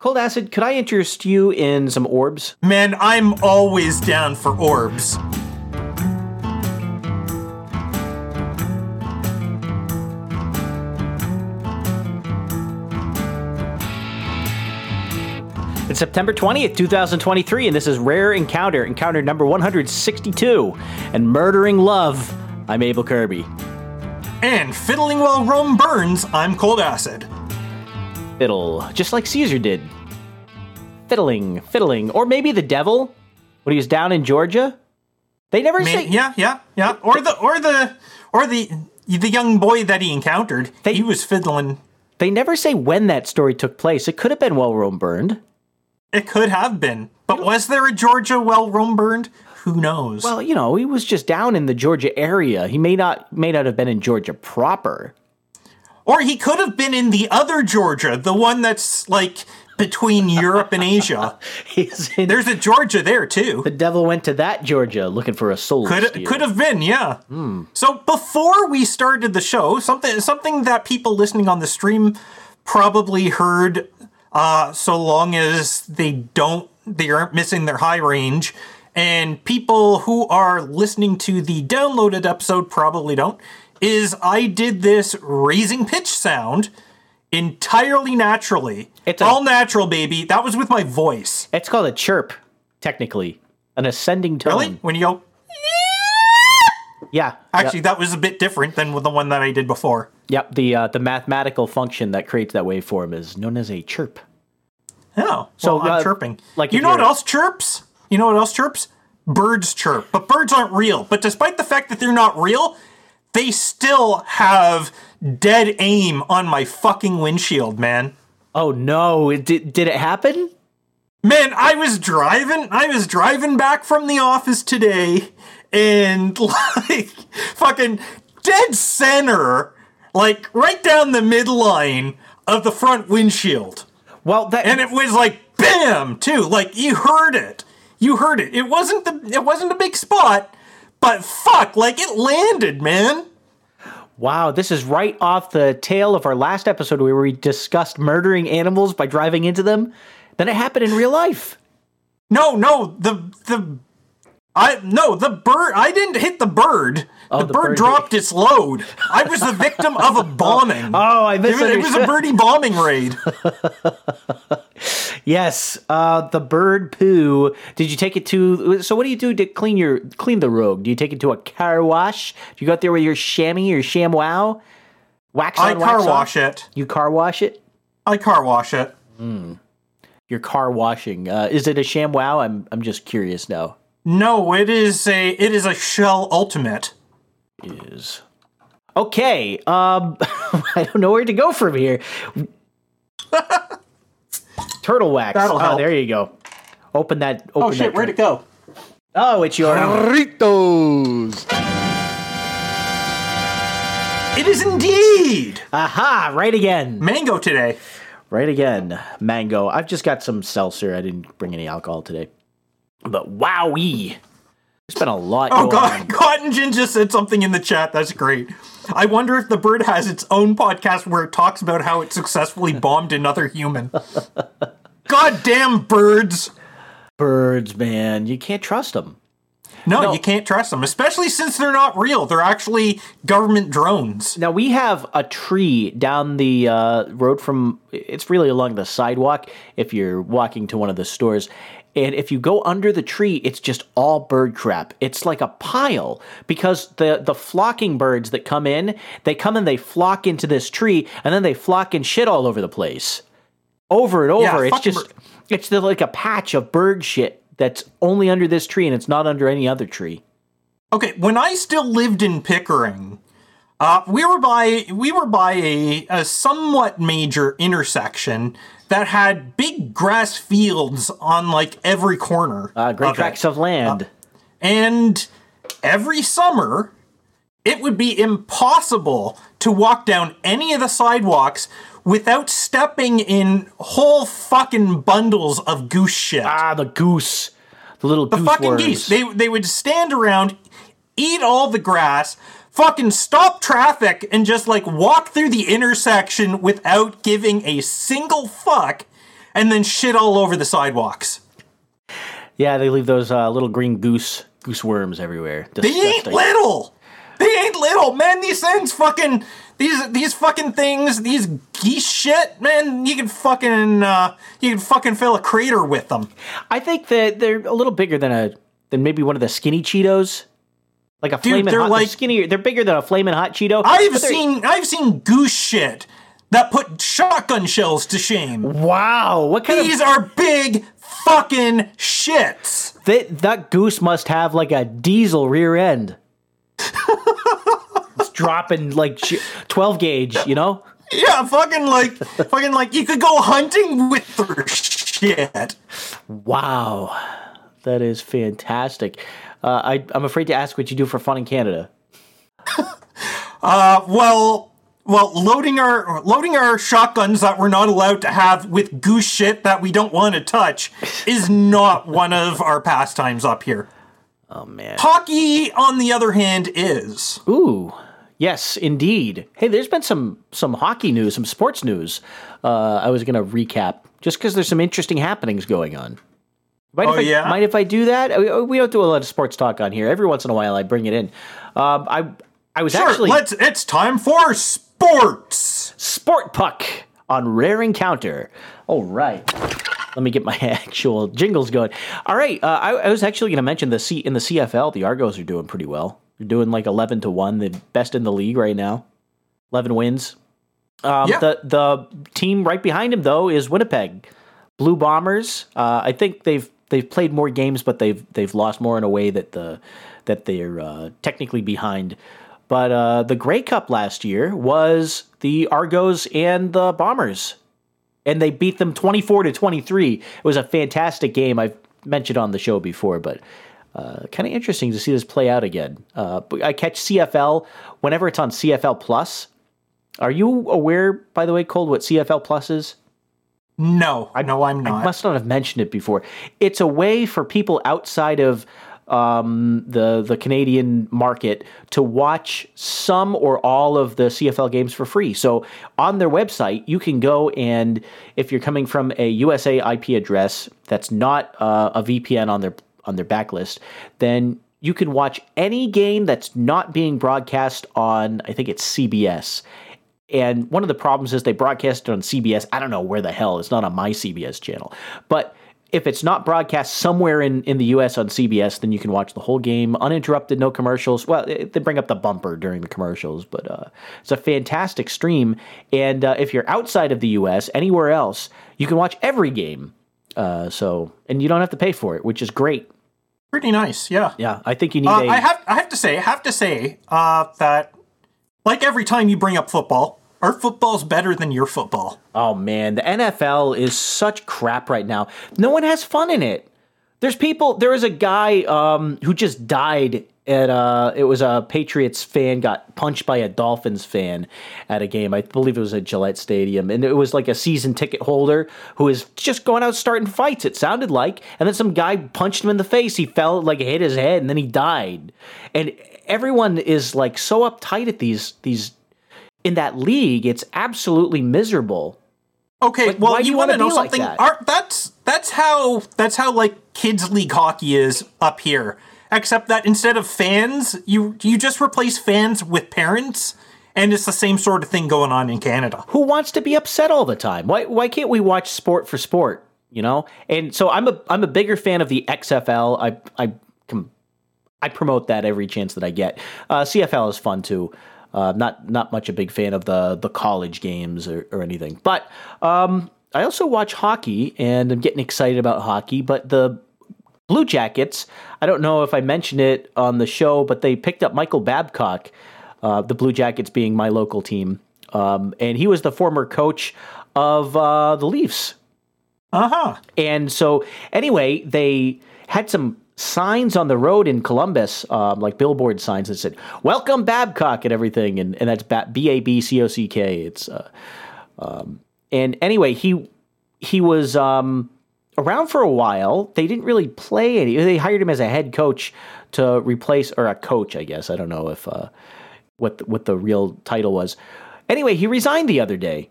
Cold Acid, could I interest you in some orbs? Man, I'm always down for orbs. It's September 20th, 2023, and this is Rare Encounter, encounter number 162, and Murdering Love. I'm AbleKirby. And fiddling while Rome burns, I'm Cold Acid. Fiddle, just like Caesar did. Fiddling, fiddling, or maybe the devil when he was down in Georgia. They never May- say. yeah, yeah, yeah. Or the or the or the the young boy that he encountered. They- he was fiddling. They never say when that story took place. It could have been while Rome burned. It could have been. But was there a Georgia while Rome burned? Who knows? Well, you know, he was just down in the Georgia area. He may not may not have been in Georgia proper. Or he could have been in the other Georgia, the one that's like between Europe and Asia. He's in, There's a Georgia there too. the devil went to that Georgia looking for a soul. Could could have been, yeah. So before we started the show, something something that people listening on the stream probably heard, uh, so long as they don't they aren't missing their high range, and people who are listening to the downloaded episode probably don't. Is I did this raising pitch sound entirely naturally. It's a- all natural, baby. That was with my voice. It's called a chirp, technically, an ascending tone. Really? When you go, Yeah. actually, that was a bit different than the one that I did before. Yep. The uh, the mathematical function that creates that waveform is known as a chirp. Oh, So, so I'm uh, chirping. like you know what else chirps? You know what else chirps? Birds chirp, but birds aren't real. But despite the fact that they're not real, they still have dead aim on my fucking windshield, man. Oh no! It, did did it happen? Man, I was driving. I was driving back from the office today, and like fucking dead center, like right down the midline of the front windshield. Well, that and it was like bam too like you heard it you heard it it wasn't the it wasn't a big spot but fuck like it landed man. Wow, this is right off the tail of our last episode where we discussed murdering animals by driving into them. Then it happened in real life. no no the the I no the bird I didn't hit the bird. Oh, the, the bird, bird dropped its load. I was the victim of a bombing oh, oh, I it was, it was a birdie bombing raid Yes, uh, the bird poo. Did you take it to? So, what do you do to clean your clean the rogue? Do you take it to a car wash? Do you go out there with your chamois or ShamWow? Wax on, I wax car wash it You car wash it. I car wash it Your car washing. Uh, is it a ShamWow? I'm I'm just curious now. no it is a it is a shell ultimate Is okay. Um, I don't know where to go from here. Turtle wax. That'll oh, help. there you go. Open that. Open oh shit that where'd it go Oh, it's your. Burritos. it is indeed Aha! Right again. mango today Right again. Mango. I've just got some seltzer. I didn't bring any alcohol today. But wowee. There's been a lot Oh God, on. Cotton Gin just said something in the chat. That's great. I wonder if the bird has its own podcast where it talks about how it successfully bombed another human. God damn birds. Birds, man. You can't trust them. No, No. you can't trust them, especially since they're not real. They're actually government drones. Now, we have a tree down the uh, road from, it's really along the sidewalk if you're walking to one of the stores. And if you go under the tree, it's just all bird crap. It's like a pile because the, the flocking birds that come in, they come and they flock into this tree and then they flock and shit all over the place. Over and Yeah, over. it's just, bir- it's the, like a patch of bird shit that's only under this tree and it's not under any other tree. Okay, when I still lived in Pickering, uh, we were by we were by a, a somewhat major intersection that had big grass fields on like every corner. Uh, great of tracts of land. And every summer, it would be impossible to walk down any of the sidewalks without stepping in whole fucking bundles of goose shit. ah, the goose. The little the fucking worms. geese. They they would stand around, eat all the grass, fucking stop traffic, and just like walk through the intersection without giving a single fuck. and then shit all over the sidewalks. Yeah, they leave those uh, little green goose goose worms everywhere. They ain't little. They ain't little, man. These things fucking these these fucking things, these geese shit, man. You can fucking uh, you can fucking fill a crater with them. I think that they're a little bigger than a than maybe one of the skinny Cheetos. Like a flaming they're hot, like- they're skinnier. They're bigger than a flaming hot Cheeto. I've seen I've seen goose shit that put shotgun shells to shame. Wow, what kind These of are big fucking shits. that, that goose must have like a diesel rear end. it's dropping like twelve gauge, you know. Yeah, fucking like fucking like you could go hunting with their shit. Wow, that is fantastic. Uh, I, I'm afraid to ask what you do for fun in Canada. Uh, well, well, loading our loading our shotguns that we're not allowed to have with goose shit that we don't want to touch is not one of our pastimes up here. Oh man. Hockey, on the other hand, is. Ooh, yes, indeed. Hey, there's been some some hockey news, some sports news. Uh, I was going to recap just because there's some interesting happenings going on. Mind Oh, if I, yeah? Mind if I do that? We, we don't do a lot of sports talk on here. Every once in a while, I bring it in. Um, I I was Sure, actually let's. It's time for sports. sport puck on rare encounter. All right. Let me get my actual jingles going. All right, uh, I, I was actually going to mention the C in the CFL. The Argos are doing pretty well. They're doing like eleven to one, the best in the league right now. Eleven wins. Um, Yeah. The the team right behind him though is Winnipeg Blue Bombers. Uh, I think they've they've played more games, but they've they've lost more in a way that the that they're uh, technically behind. But uh, the Grey Cup last year was the Argos and the Bombers, and they beat them twenty four to twenty three. It was a fantastic game. I've mentioned on the show before, but uh, kind of interesting to see this play out again. Uh, I catch CFL whenever it's on CFL Plus. Are you aware, by the way, Cold, what CFL Plus is? No, I know I'm I not. must not have mentioned it before. It's a way for people outside of um, the the Canadian market to watch some or all of the CFL games for free. So on their website, you can go and if you're coming from a USA IP address that's not uh, a VPN on their on their backlist, then you can watch any game that's not being broadcast on. I think it's CBS. And one of the problems is they broadcast it on CBS. I don't know where the hell. It's not on my CBS channel. But if it's not broadcast somewhere in, in the US on CBS, then you can watch the whole game uninterrupted, no commercials. Well, it- they bring up the bumper during the commercials, but uh, it's a fantastic stream. And uh, if you're outside of the US, anywhere else, you can watch every game. Uh, so, and you don't have to pay for it, which is great. Pretty nice, yeah. Yeah, I think you need Uh, a. I have I have to say, I have to say uh, that like every time you bring up football, our football's better than your football. Oh man, the NFL is such crap right now. No one has fun in it. There's people. There is a guy um, who just died at. Uh, it was a Patriots fan got punched by a Dolphins fan at a game. I believe it was at Gillette Stadium, and it was like a season ticket holder who was just going out starting fights. It sounded like, and then some guy punched him in the face. He fell like hit his head, and then he died. And everyone is like so uptight at these these in that league. It's absolutely miserable. Okay, Like, well, you you want to know be like something? that? Our, that's that's how that's how like kids league hockey is up here. Except that instead of fans, you you just replace fans with parents, and it's the same sort of thing going on in Canada. who wants to be upset all the time? Why why can't we watch sport for sport? You know, and so I'm a I'm a bigger fan of the XFL. I I I promote that every chance that I get. Uh, CFL is fun too. Uh, not not much a big fan of the the college games or, or anything, but um, I also watch hockey and I'm getting excited about hockey. But the Blue Jackets, I don't know if I mentioned it on the show, but they picked up Michael Babcock, uh, the Blue Jackets being my local team. Um, and he was the former coach of uh, the Leafs. Uh huh. And so, anyway, they had some signs on the road in Columbus, um, like billboard signs that said "Welcome Babcock" and everything, and, and that's B A B C O C K. It's uh, um, and anyway, he he was um, around for a while. They didn't really play any. They hired him as a head coach to replace or a coach, I guess. I don't know if uh, what the, what the real title was. Anyway, he resigned the other day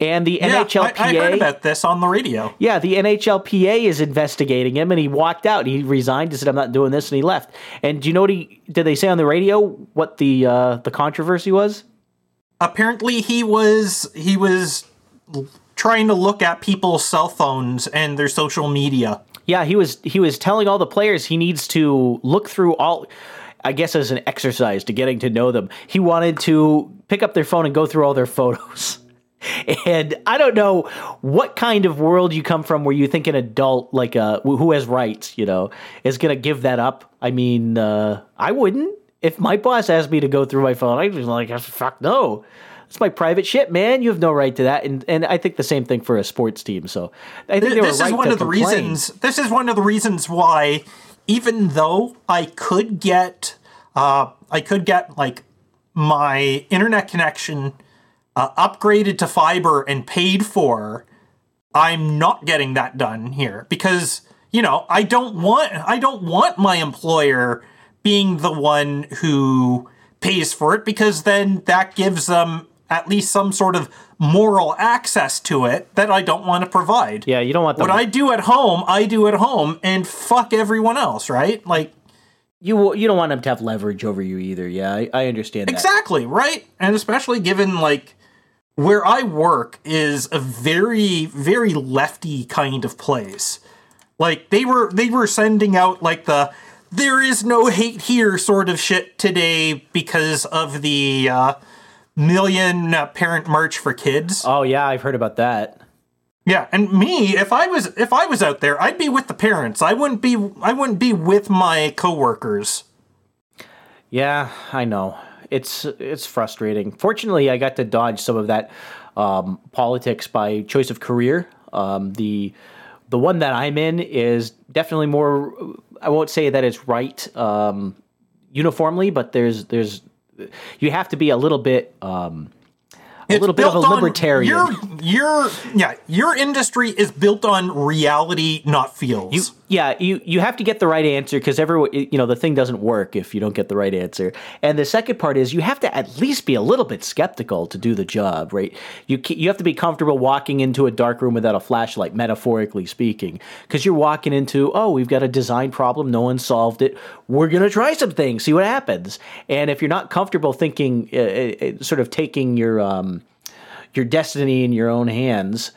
And the Yeah, NHLPA. I, I heard about this on the radio. Yeah, the NHLPA is investigating him, and he walked out. He resigned. He said, "I'm not doing this," and he left. And do you know what he did? They say on the radio what the uh, the controversy was? Apparently, he was he was trying to look at people's cell phones and their social media. Yeah, he was he was telling all the players he needs to look through all. I guess as an exercise to getting to know them, he wanted to pick up their phone and go through all their photos. And I don't know what kind of world you come from where you think an adult, like uh, who has rights, you know, is going to give that up. I mean, uh, I wouldn't. If my boss asked me to go through my phone, I'd be like, fuck no. It's my private shit, man. You have no right to that. And and I think the same thing for a sports team. So I think this right is one of the complain. reasons this is one of the reasons why even though i could get uh, i could get like my internet connection uh, upgraded to fiber and paid for i'm not getting that done here because you know i don't want i don't want my employer being the one who pays for it because then that gives them at least some sort of moral access to it that I don't want to provide. Yeah, you don't want them. What I do at home, I do at home, and fuck everyone else, right? Like, you you don't want them to have leverage over you either. Yeah, I, I understand that. exactly, right? And especially given, like, where I work is a very, very lefty kind of place. Like, they were, they were sending out, like, the there is no hate here sort of shit today because of the, uh, million uh, parent march for kids. Oh yeah, I've heard about that. Yeah, and me, if I was if I was out there, I'd be with the parents. I wouldn't be I wouldn't be with my coworkers. Yeah, I know. It's it's frustrating. Fortunately, I got to dodge some of that um, politics by choice of career. Um, the the one that I'm in is definitely more. I won't say that it's right um, uniformly, but there's there's you have to be a little bit um, a little bit of a on- libertarian. Your your yeah, your industry is built on reality, not feels. You, yeah, you you have to get the right answer because everyone, you know, the thing doesn't work if you don't get the right answer. And the second part is you have to at least be a little bit skeptical to do the job, right? You you have to be comfortable walking into a dark room without a flashlight, metaphorically speaking, because you're walking into, oh, we've got a design problem, no one solved it. We're gonna try some things, see what happens. And if you're not comfortable thinking, uh, uh, sort of taking your um, your destiny in your own hands.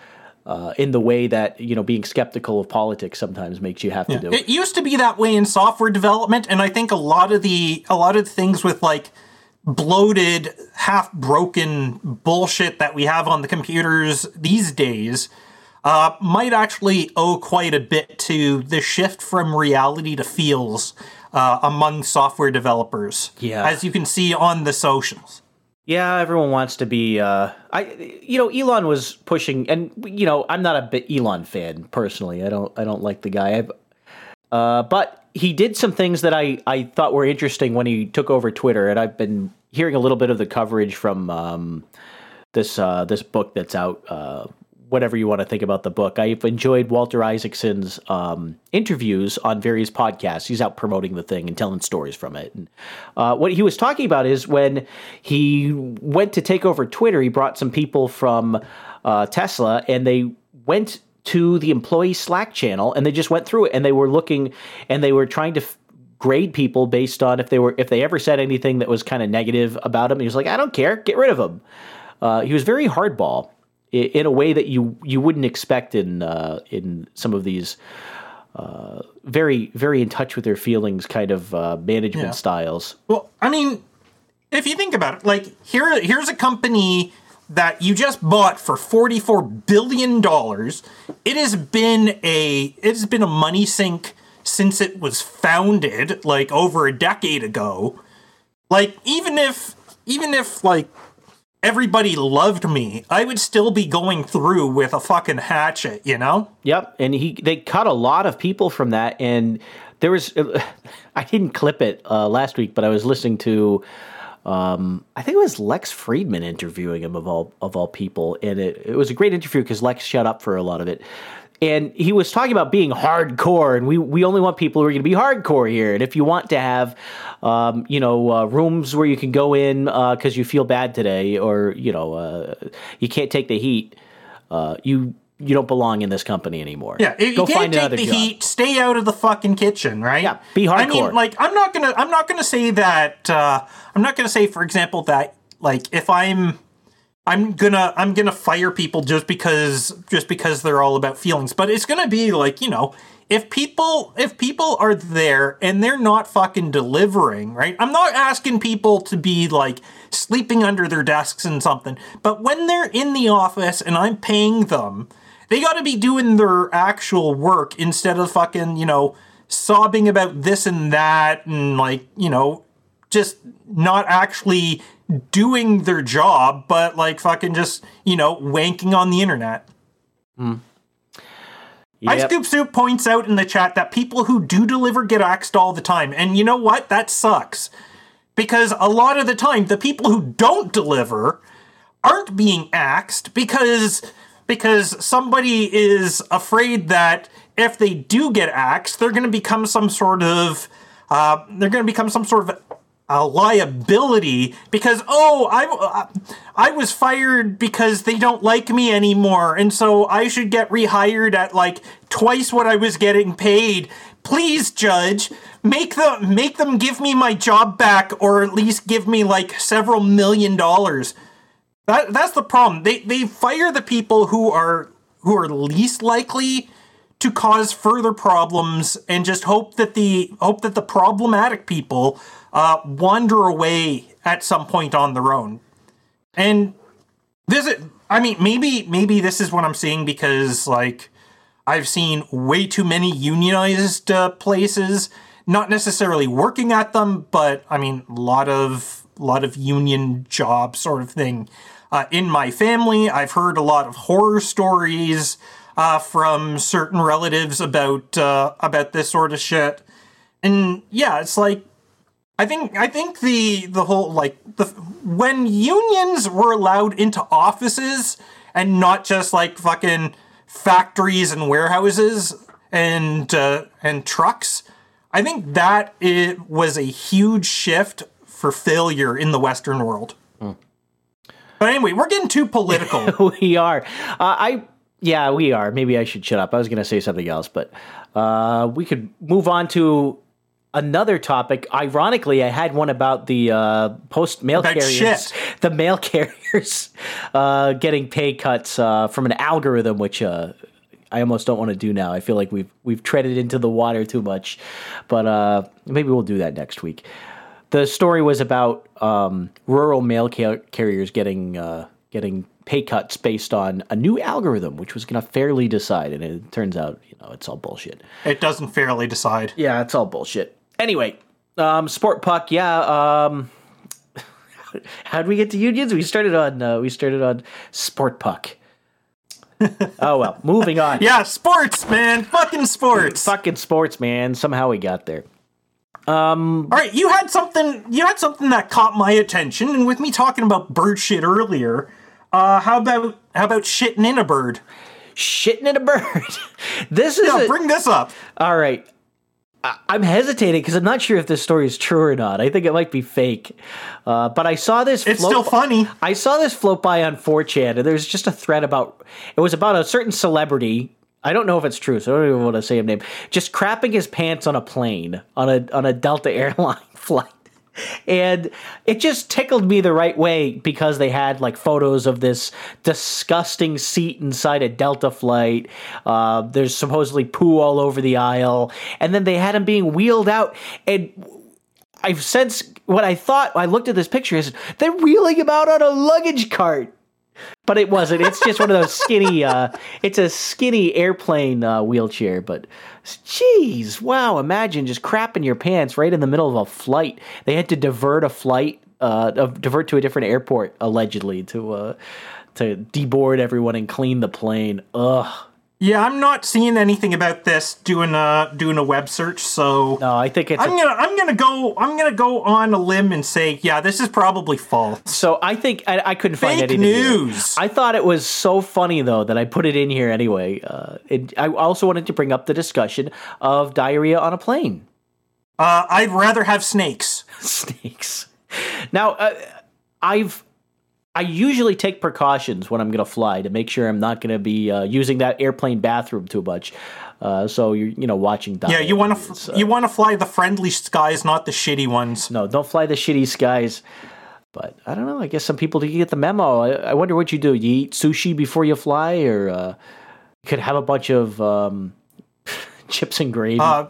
Uh, in the way that you know, being skeptical of politics sometimes makes you have to do. It used to be that way in software development, and I think a lot of the a lot of the things with like bloated, half broken bullshit that we have on the computers these days uh, might actually owe quite a bit to the shift from reality to feels uh, among software developers. Yeah. as you can see on the socials. Yeah, everyone wants to be. Uh, I, you know, Elon was pushing, and you know, I'm not a bit Elon fan personally. I don't, I don't like the guy. I've, uh, but he did some things that I, I thought were interesting when he took over Twitter, and I've been hearing a little bit of the coverage from um, this, uh, this book that's out. Whatever you want to think about the book, I've enjoyed Walter Isaacson's um, interviews on various podcasts. He's out promoting the thing and telling stories from it. And uh, what he was talking about is when he went to take over Twitter, he brought some people from uh, Tesla, and they went to the employee Slack channel, and they just went through it, and they were looking, and they were trying to. F- grade people based on if they were if they ever said anything that was kind of negative about him he was like i don't care get rid of him uh, he was very hardball in a way that you you wouldn't expect in uh, in some of these uh, very very in touch with their feelings kind of uh, management Yeah. styles. Well, I mean, if you think about it, like here, here's a company that you just bought for forty-four billion dollars. It has been a it has been a money sink since it was founded, like over a decade ago. Like even if even if like everybody loved me, I would still be going through with a fucking hatchet, you know? Yep, and he they cut a lot of people from that, and there was I didn't clip it uh, last week, but I was listening to um, I think it was Lex Fridman interviewing him of all of all people, and it, it was a great interview because Lex shut up for a lot of it. And he was talking about being hardcore, and we, we only want people who are going to be hardcore here. And if you want to have, um, you know, uh, rooms where you can go in because you feel bad today, or you know, uh, you can't take the heat, uh, you you don't belong in this company anymore. Yeah, go you can't find take another the job. heat, stay out of the fucking kitchen, right? Yeah, be hardcore. I mean, like, I'm not gonna, I'm not gonna say that. Uh, I'm not gonna say, for example, that like if I'm, I'm gonna, I'm gonna fire people just because, just because they're all about feelings. But it's gonna be like, you know, if people, if people are there and they're not fucking delivering, right? I'm not asking people to be like sleeping under their desks and something, but when they're in the office and I'm paying them. They got to be doing their actual work instead of fucking, you know, sobbing about this and that and like, you know, just not actually doing their job, but like fucking just, you know, wanking on the internet. Ice Yep. Scoop Soup points out in the chat that people who do deliver get axed all the time. And you know what? That sucks. Because a lot of the time, the people who don't deliver aren't being axed because because somebody is afraid that if they do get axed, they're going to become some sort of uh, they're going to become some sort of a liability because oh I uh, I was fired because they don't like me anymore and so I should get rehired at like twice what I was getting paid. Please, judge, make them make them give me my job back or at least give me like several million dollars. That that's the problem. They they fire the people who are who are least likely to cause further problems and just hope that the hope that the problematic people uh, wander away at some point on their own. And this is, I mean, maybe maybe this is what I'm seeing because like I've seen way too many unionized uh, places, not necessarily working at them, but I mean, a lot of lot of union job sort of thing. Uh, in my family, I've heard a lot of horror stories uh, from certain relatives about uh, about this sort of shit, and yeah, it's like I think I think the the whole like the when unions were allowed into offices and not just like fucking factories and warehouses and uh, and trucks, I think that it was a huge shift for failure in the Western world. But anyway, we're getting too political. we are. Uh, I yeah, we are. Maybe I should shut up. I was going to say something else, but uh, we could move on to another topic. Ironically, I had one about the uh, post mail carriers, shit. the mail carriers uh, getting pay cuts uh, from an algorithm, which. Uh, I almost don't want to do now. I feel like we've we've treaded into the water too much, but uh, maybe we'll do that next week. The story was about um, rural mail ca- carriers getting uh, getting pay cuts based on a new algorithm, which was going to fairly decide, and it turns out you know it's all bullshit. it doesn't fairly decide. Yeah, it's all bullshit. Anyway, um, Sport Puck, yeah. Um, how did we get to unions? We started on uh, we started on Sport Puck. oh well, moving on. Yeah, sports, man, fucking sports. Fucking sports, man. Somehow we got there. Um, All right, you had something. You had something that caught my attention, and with me talking about bird shit earlier, uh, how about how about shitting in a bird? Shitting in a bird. this is Yeah, a- bring this up. all right. I'm hesitating because I'm not sure if this story is true or not. I think it might be fake. Uh, but I saw this. It's float still funny. I saw this float by on 4chan, and there's just a thread about. It was about a certain celebrity. I don't know if it's true, so I don't even want to say his name. Just crapping his pants on a plane on a on a Delta airline flight. And it just tickled me the right way because they had like photos of this disgusting seat inside a Delta flight. Uh, there's supposedly poo all over the aisle. And then they had him being wheeled out. And I've since what I thought I looked at this picture is they're wheeling him out on a luggage cart. But it wasn't. It's just one of those skinny. Uh, it's a skinny airplane uh, wheelchair. But, jeez, wow! Imagine just crapping your pants right in the middle of a flight. They had to divert a flight, uh, divert to a different airport allegedly to uh, to deboard everyone and clean the plane. Ugh. Yeah, I'm not seeing anything about this doing a doing a web search, so No, I think it's. I'm a- gonna I'm gonna go I'm gonna go on a limb and say yeah, this is probably false. So I think I, I couldn't find Fake anything. here. news. I thought it was so funny though that I put it in here anyway. Uh, it, I also wanted to bring up the discussion of diarrhea on a plane. Uh, I'd rather have snakes. Snakes. Now, uh, I've I usually take precautions when I'm going to fly to make sure I'm not going to be uh, using that airplane bathroom too much. Uh, so you're you know watching. Yeah, you want to uh, you want to fly the friendly skies, not the shitty ones. no, don't fly the shitty skies. But I don't know. I guess some people do get the memo. I, I wonder what you do. You eat sushi before you fly, or uh, you could have a bunch of um, chips and gravy. Uh,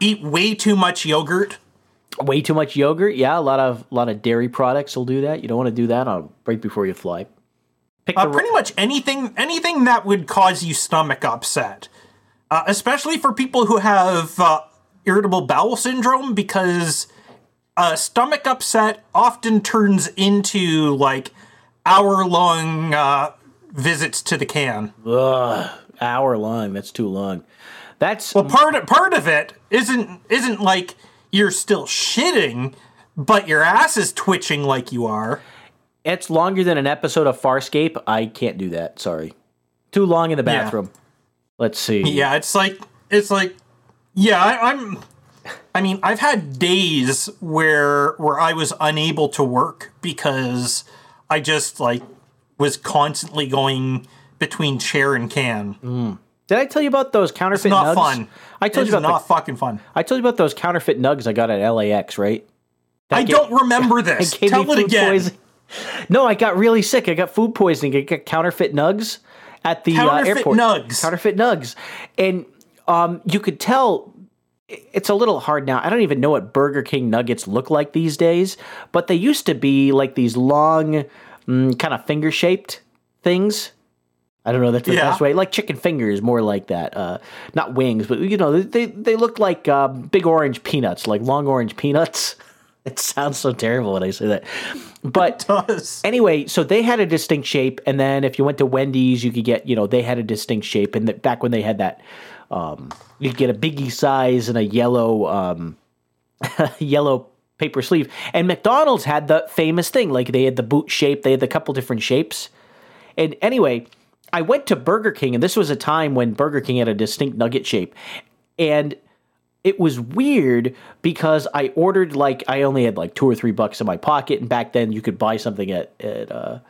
eat way too much yogurt. Way too much yogurt. Yeah, a lot of a lot of dairy products will do that. You don't want to do that on right before you fly. Pick Uh, the, pretty much anything anything that would cause you stomach upset, uh, especially for people who have uh, irritable bowel syndrome, because uh, stomach upset often turns into like hour long uh, visits to the can. Ugh, hour long. That's too long. That's Well, part of, part of it isn't isn't like you're still shitting, but your ass is twitching like you are. it's longer than an episode of Farscape. I can't do that. Sorry, too long in the Yeah. bathroom. Let's see. Yeah, it's like it's like yeah, I, I'm. I mean, I've had days where where I was unable to work because I just like was constantly going between chair and can. Mm. Did I tell you about those counterfeit It's Not nugs? fun. I told It's you about not the, fucking fun. I told you about those counterfeit nugs I got at LAX, right? That I gave- don't remember this. Tell me it again. poisoning. No, I got really sick. I got food poisoning. I got counterfeit nugs at the uh, Counterfeit airport. nugs. Counterfeit nugs, and um, you could tell it's a little hard now. I don't even know what Burger King nuggets look like these days, but they used to be like these long, mm, kind of finger shaped things. I don't know that's the Yeah. best way. Like chicken fingers, more like that. Uh, not wings, but you know they they look like um, big orange peanuts, like long orange peanuts. It sounds so terrible when I say that, but Does. anyway, so they had a distinct shape, and then if you went to Wendy's, you could get, you know, they had a distinct shape, and that back when they had that, um, you could get a biggie size and a yellow, um, yellow paper sleeve, and McDonald's had the famous thing, like they had the boot shape, they had a couple different shapes, and anyway, I went to Burger King, and this was a time when Burger King had a distinct nugget shape, and it was weird because I ordered like I only had like two or three bucks in my pocket, and back then you could buy something at at uh,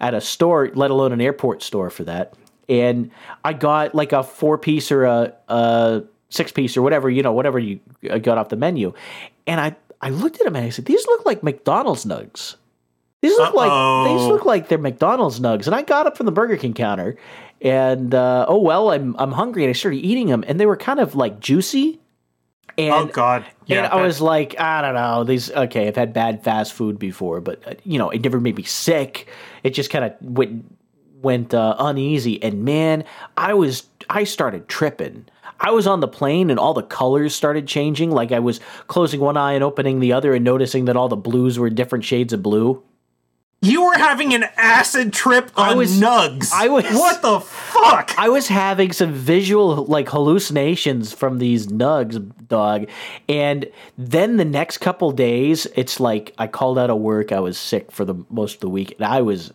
at a store, let alone an airport store for that. And I got like a four piece or a, a six piece or whatever you know, whatever you uh, got off the menu. And I I looked at them and I said, "These look like McDonald's nugs. These look like these look like they're McDonald's nugs." And I got up from the Burger King counter, and uh, oh well, I'm I'm hungry, and I started eating them, and they were kind of like juicy. And Oh God. Yeah. and I was like, I don't know. These okay. I've had bad fast food before, but uh, you know, it never made me sick. It just kind of went went uh, uneasy, and man, I was I started tripping. I was on the plane, and all the colors started changing. Like I was closing one eye and opening the other, and noticing that all the blues were different shades of blue. You were having an acid trip on was- nugs. I was- What the fuck? I was having some visual like hallucinations from these nugs, dog. And then the next couple days, it's like I called out of work. I was sick for the most of the week, and I was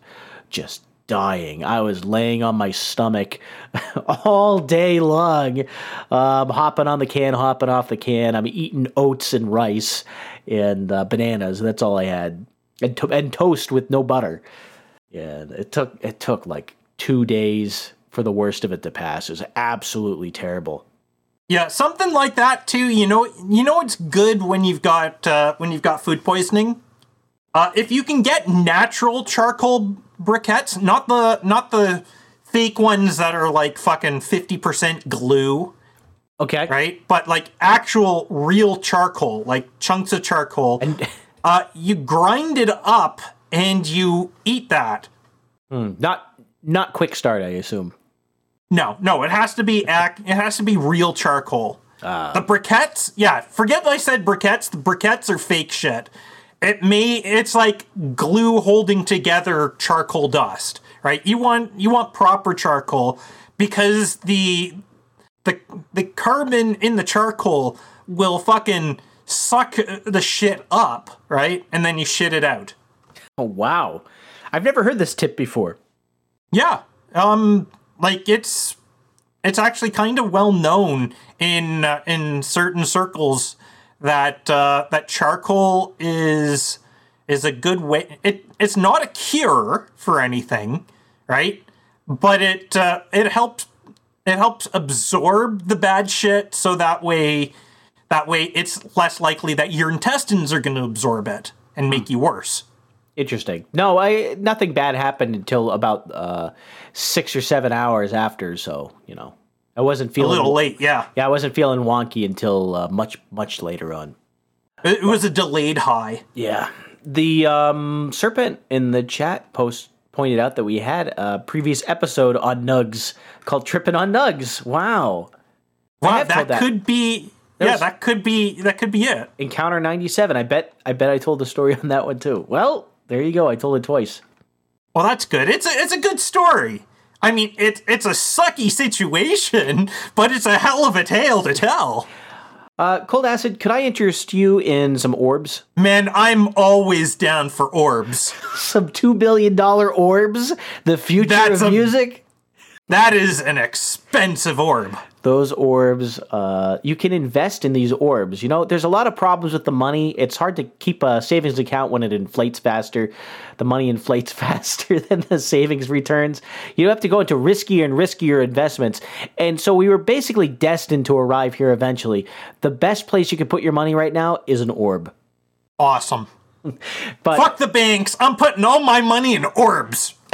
just dying. I was laying on my stomach all day long, um, hopping on the can, hopping off the can. I'm eating oats and rice and uh, bananas. That's all I had, and, to- and toast with no butter. Yeah, it took it took like two days for the worst of it to pass. It was absolutely terrible. Yeah, something like that too. You know, you know it's good when you've got uh, when you've got food poisoning. Uh, if you can get natural charcoal briquettes, not the not the fake ones that are like fucking fifty percent glue, Okay, right? But like actual real charcoal, like chunks of charcoal. And uh, you grind it up and you eat that. not not quick start, I assume. No, no, it has to be ac- it has to be real charcoal. the briquettes, yeah, forget I said briquettes. The briquettes are fake shit. It may it's like glue holding together charcoal dust, right? You want you want proper charcoal because the the the carbon in the charcoal will fucking suck the shit up, right? And then you shit it out. Oh wow, I've never heard this tip before. Yeah. Um like it's it's actually kind of well known in uh, in certain circles that uh, that charcoal is is a good way. It it's not a cure for anything, right? But it uh, it helps it helps absorb the bad shit, so that way that way it's less likely that your intestines are going to absorb it and make you worse. Interesting. No, I nothing bad happened until about uh, six or seven hours after. So you know, I wasn't feeling A little late, yeah. Yeah, I wasn't feeling wonky until uh, much much later on. It was a delayed high. Yeah. The um, serpent in the chat post pointed out that we had a previous episode on Nugs called "Tripping on Nugs." Wow. Wow, that, that. could be. Yeah, was- that could be. That could be it. Encounter ninety seven. I bet. I bet I told the story on that one too. Well, there you go. I told it twice. Well, that's good. It's a it's a good story. I mean, it's it's a sucky situation, but it's a hell of a tale to tell. Uh, Cold Acid, could I interest you in some orbs? Man, I'm always down for orbs. Some two billion dollar orbs? The future That's of a- music? That is an expensive orb. those orbs uh, you can invest in these orbs you know there's a lot of problems with the money it's hard to keep a savings account when it inflates faster the money inflates faster than the savings returns you have to go into riskier and riskier investments and so we were basically destined to arrive here eventually the best place you could put your money right now is an orb Awesome. but Fuck the banks. I'm putting all my money in orbs.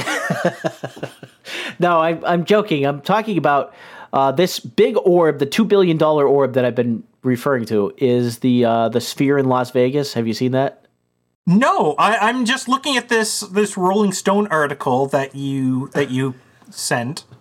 No, I'm, I'm joking. I'm talking about uh, this big orb, the two billion dollar orb that I've been referring to, is the uh, the sphere in Las Vegas. Have you seen that? No, I, I'm just looking at this this Rolling Stone article that you that you sent.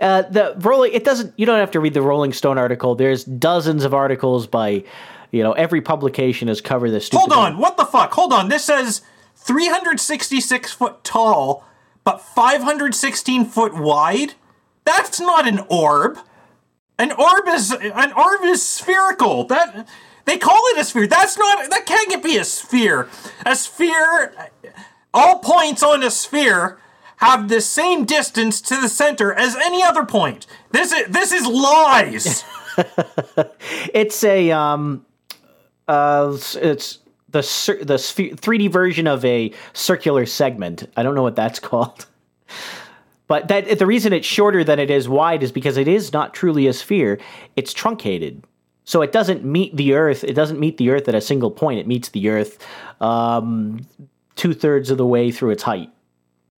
Uh, the Rolling. It doesn't. You don't have to read the Rolling Stone article. There's dozens of articles by, you know, every publication has covered this. Hold on, what the fuck? Hold on. This says 366 foot tall, but 516 foot wide. That's not an orb. An orb is an orb is spherical. That they call it a sphere. That's not. That can't be a sphere. A sphere. All points on a sphere have the same distance to the center as any other point. This is this is lies. It's a um, uh, it's the the 3D version of a circular segment. I don't know what that's called. But that the reason it's shorter than it is wide is because it is not truly a sphere. It's truncated. So it doesn't meet the Earth. It doesn't meet the Earth at a single point. It meets the Earth um, two thirds of the way through its height.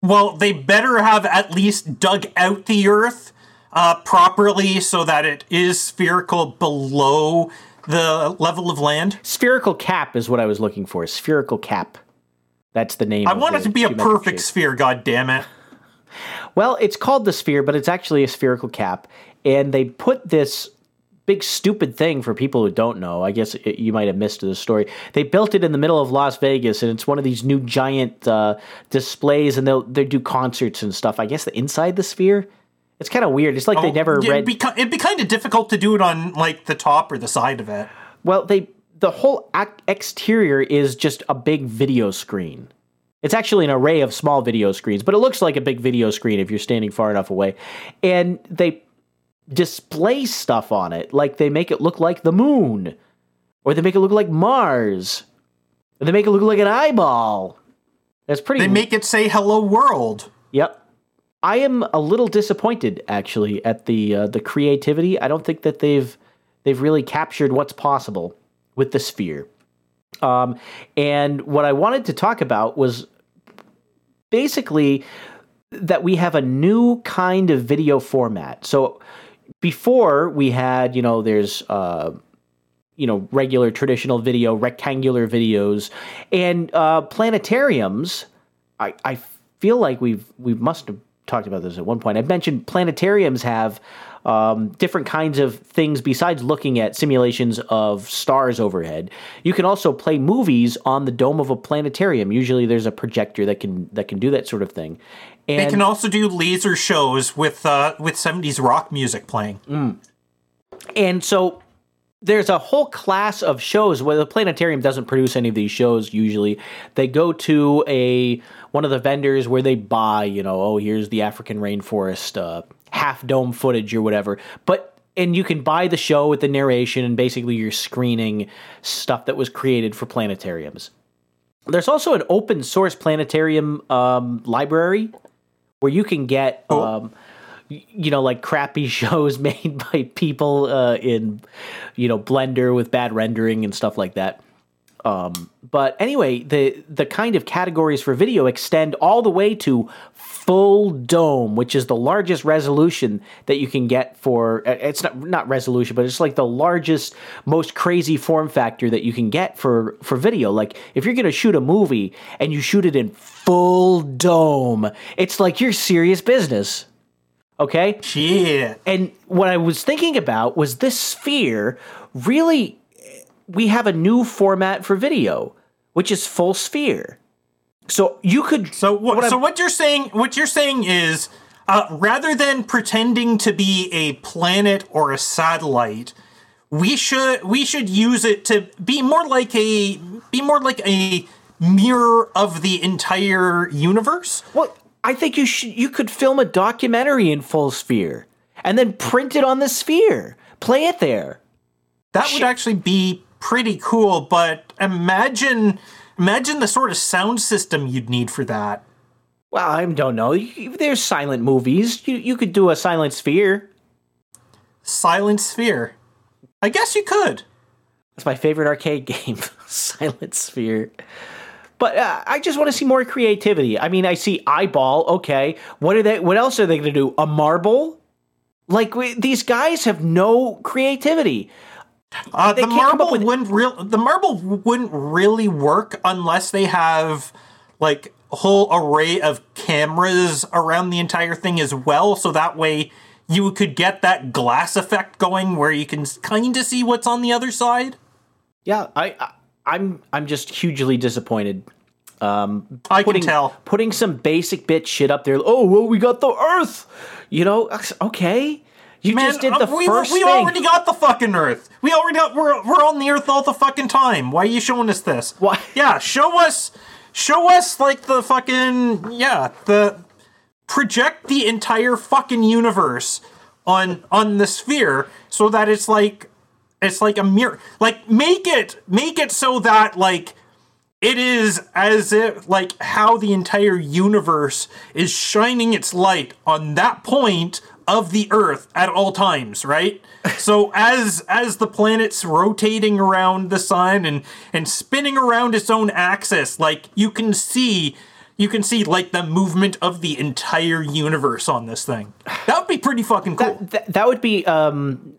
Well, they better have at least dug out the Earth uh, properly so that it is spherical below the level of land. Spherical cap is what I was looking for. Spherical cap. That's the name. I want it to be a perfect shape. sphere, god damn it. Well, it's called the sphere, but it's actually a spherical cap. And they put this big stupid thing for people who don't know. I guess it, you might have missed the story. They built it in the middle of Las Vegas, and it's one of these new giant uh, displays, and they'll they do concerts and stuff. I guess the inside the sphere. It's kind of weird. It's like they oh, never Oh, Yeah, read. It'd be, it'd be kind of difficult to do it on like the top or the side of it. Well, they the whole ac- exterior is just a big video screen. It's actually an array of small video screens, but it looks like a big video screen if you're standing far enough away. And they display stuff on it, like they make it look like the moon, or they make it look like Mars, or they make it look like an eyeball. That's pretty. They make it say "Hello World." Yep. I am a little disappointed actually at the uh, the creativity. I don't think that they've they've really captured what's possible with the sphere. Um, and what I wanted to talk about was basically that we have a new kind of video format. So before we had, you know, there's uh, you know regular traditional video, rectangular videos, and uh, planetariums. I, I feel like we've we must have talked about this at one point. I mentioned planetariums have um, different kinds of things besides looking at simulations of stars overhead. You can also play movies on the dome of a planetarium. Usually, there's a projector that can that can do that sort of thing. And They can also do laser shows with uh, with 70s rock music playing. Mm. And so there's a whole class of shows where the planetarium doesn't produce any of these shows usually. They go to a one of the vendors where they buy, you know, oh, here's the African rainforest uh, half dome footage or whatever. But and you can buy the show with the narration and basically you're screening stuff that was created for planetariums. There's also an open source planetarium um, library where you can get, um, you know, like crappy shows made by people uh, in, you know, Blender with bad rendering and stuff like that. Um, but anyway, the the kind of categories for video extend all the way to full dome, which is the largest resolution that you can get for. uh, It's not not resolution, but it's like the largest, most crazy form factor that you can get for for video. Like if you're going to shoot a movie and you shoot it in full dome, it's like you're serious business. Okay, Shit. and what I was thinking about was this sphere really we have a new format for video, which is full sphere. So you could So what? what so I'm- what you're saying? What you're saying is, uh, rather than pretending to be a planet or a satellite, we should we should use it to be more like a be more like a mirror of the entire universe. well, I think you should you could film a documentary in full sphere and then print it on the sphere. Play it there. That would actually be pretty cool. But imagine imagine the sort of sound system you'd need for that. Well, I don't know. There's silent movies. You you could do a silent sphere. Silent Sphere. I guess you could. That's my favorite arcade game, Silent Sphere. But uh, I just want to see more creativity. I mean, I see eyeball. Okay, what are they? What else are they going to do? A marble? Like we, these guys have no creativity. Uh, the can't come up marble with- wouldn't real the marble wouldn't really work unless they have like a whole array of cameras around the entire thing as well. So that way you could get that glass effect going where you can kind of see what's on the other side. Yeah, I, I I'm I'm just hugely disappointed. Um, I putting, can tell. Putting some basic bit shit up there. Oh well, we got the Earth. You know, okay. You Man, just did uh, the we, first we thing. already got the fucking Earth. We already got, we're we're on the Earth all the fucking time. Why are you showing us this? Why? Yeah, show us, show us like the fucking yeah the project the entire fucking universe on on the sphere so that it's like it's like a mirror. Like make it make it so that like it is as if like how the entire universe is shining its light on that point of the earth at all times right? So as as the planet's rotating around the sun and and spinning around its own axis like you can see you can see like the movement of the entire universe on this thing. That would be pretty fucking cool. Th- that would be um,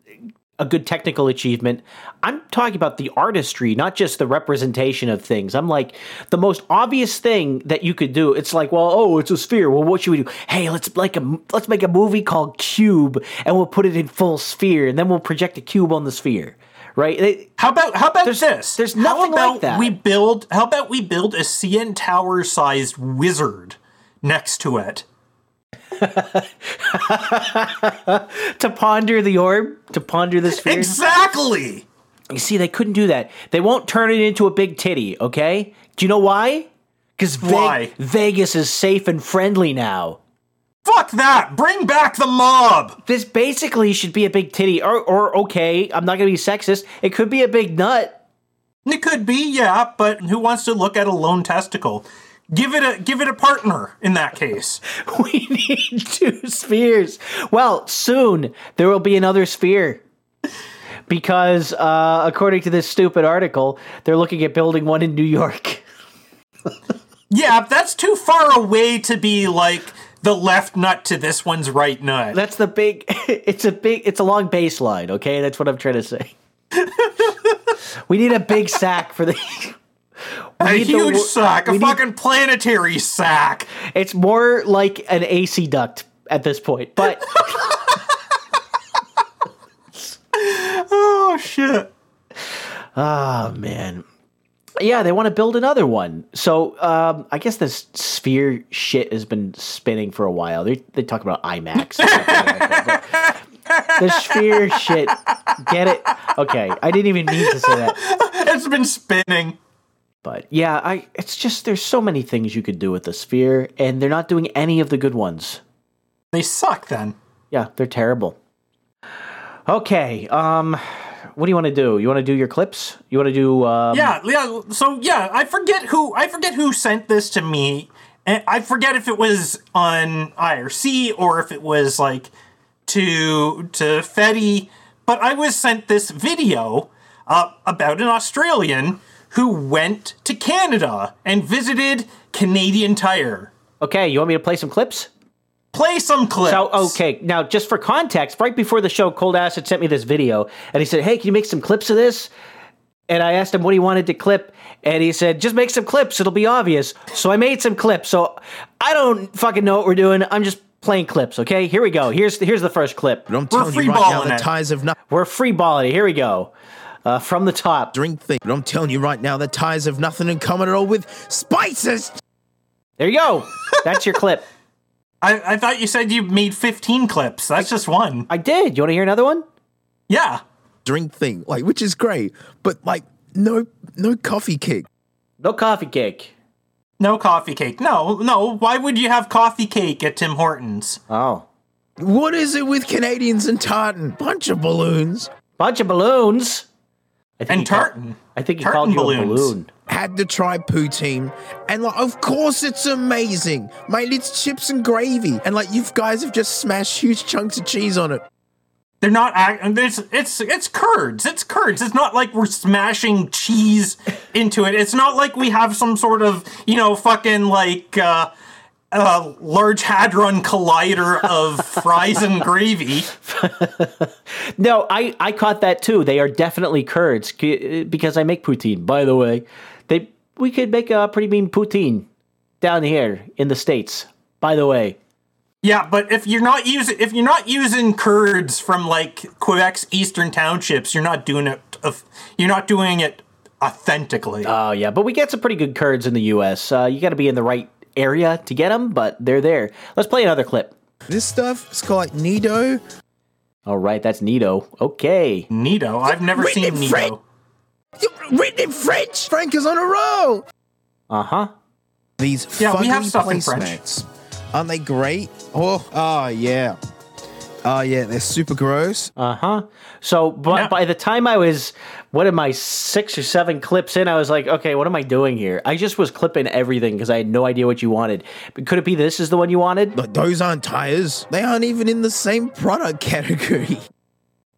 a good technical achievement. I'm talking about the artistry, not just the representation of things. I'm like the most obvious thing that you could do. It's like, well, oh, it's a sphere. Well, what should we do? Hey, let's like a let's make a movie called Cube, and we'll put it in full sphere, and then we'll project a cube on the sphere. Right? It- How about how about There's- this? there's nothing about like that. We build. How about we build a CN Tower sized wizard next to it? to ponder the orb, to ponder the sphere. Exactly. You see, they couldn't do that. They won't turn it into a big titty, okay? Do you know why? Because Why? Vegas is safe and friendly now. Fuck that. Bring back the mob. This basically should be a big titty, or, or okay, I'm not gonna be sexist. It could be a big nut. It could be, yeah, but who wants to look at a lone testicle? Give it a give it a partner in that case. We need two spheres. Well, soon there will be another sphere. Because, uh, according to this stupid article, they're looking at building one in New York. Yeah, that's too far away to be like the left nut to this one's right nut. That's the big. It's a big. It's a long baseline. Okay, that's what I'm trying to say. we need a big sack for the. A need the huge sack, a we need- fucking planetary sack. It's more like an AC duct at this point, but Oh shit. oh man, yeah, they want to build another one. So um, I guess this sphere shit has been spinning for a while. They they talk about IMAX. and stuff like that, the sphere shit, get it? Okay, I didn't even mean to say that. It's been spinning. But yeah, I it's just there's so many things you could do with the sphere, and they're not doing any of the good ones. They suck then. Yeah, they're terrible. Okay, um what do you want to do? You want to do your clips? You want to do? Um, Yeah, yeah. So yeah, I forget who I forget who sent this to me, and I forget if it was on IRC or if it was like to to Fetty. But I was sent this video uh, about an Australian who went to Canada and visited Canadian Tire. Okay, you want me to play some clips? Play some clips. So okay, now just for context, right before the show, Cold Acid sent me this video, and he said, "Hey, can you make some clips of this?" And I asked him what he wanted to clip, and he said, "Just make some clips; it'll be obvious." So I made some clips. So I don't fucking know what we're doing. I'm just playing clips. Okay, here we go. Here's here's the first clip. But I'm telling you right now, freeballing the ties have nothing. We're free balling it. Here we go. Uh, from the top. Drink thing. But I'm telling you right now, the ties have nothing in common at all with spices. There you go. That's your clip. I, I thought you said you made 15 clips. That's just one. I did. You want to hear another one? Yeah. Drink thing, like which is great, but like no no coffee cake. No coffee cake. No coffee cake. No, no. Why would you have coffee cake at Tim Hortons? Oh, What is it with Canadians and tartan? Bunch of balloons. bunch of balloons. I think And he called- tartan. I think he Tartan called you balloons. a balloon. Had to try poutine, and like, of course it's amazing, mate. It's chips and gravy, and like you guys have just smashed huge chunks of cheese on it. They're not. act- There's. It's. It's curds. It's curds. It's not like we're smashing cheese into it. It's not like we have some sort of you know fucking like uh, uh, large hadron collider of fries and gravy. No, I, I caught that too. They are definitely curds because I make poutine. By the way, they we could make a pretty mean poutine down here in the states. By the way, Yeah, but if you're not using if you're not using curds from like Quebec's eastern townships, you're not doing it. of- You're not doing it authentically. oh yeah, but we get some pretty good curds in the U.S. Uh, you got to be in the right area to get them, but they're there. Let's play another clip. This stuff is called Nido. All right, that's Nido. Okay, Nido? I've never Written seen in Nito. French. Written in French. Frank is on a roll. uh huh. These Yeah, we have fugly stuff in French. Aren't they great? Oh, oh yeah. Oh yeah, they're super gross. Uh huh. So, but Yeah. by the time I was, what am I, six or seven clips in, I was like, okay, what am I doing here? I just was clipping everything because I had no idea what you wanted. But could it be this is the one you wanted? But those aren't tires. They aren't even in the same product category.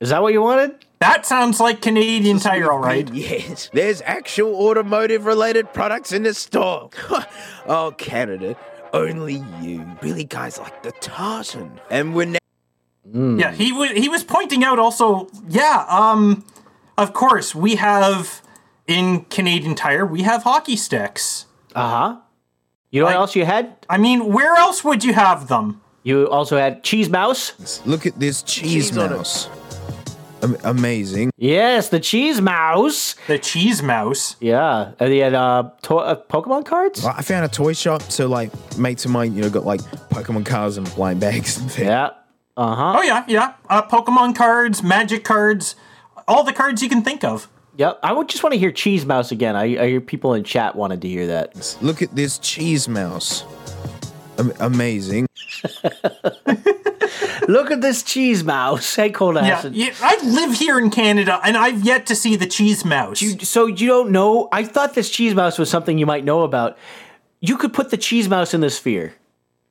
Is that what you wanted? That sounds like Canadian Tire, all right. Yes. There's actual automotive related products in the store. oh, Canada. Only you. Really, guys like the tartan. And we're now. Yeah, he was he was pointing out also. Yeah, um, of course we have in Canadian Tire we have hockey sticks. Uh huh. You know what else you had? I mean, where else would you have them? You also had cheese mouse. Look at this cheese, Cheese mouse. Am- amazing. Yes, the cheese mouse. The cheese mouse. Yeah, and he had uh, to- uh, Pokemon cards. I found a toy shop, so like mates of mine, you know, got like Pokemon cards and blind bags and things. Yeah. Uh huh. Oh yeah, yeah. Uh, Pokemon cards, Magic cards, all the cards you can think of. Yep. I would just want to hear cheese mouse again. I, I hear people in chat wanted to hear that. Look at this cheese mouse. Am- amazing. Look at this cheese mouse. Hey, cold Yeah, yeah, I live here in Canada, and I've yet to see the cheese mouse. You- so you don't know? I thought this cheese mouse was something you might know about. You could put the cheese mouse in the sphere,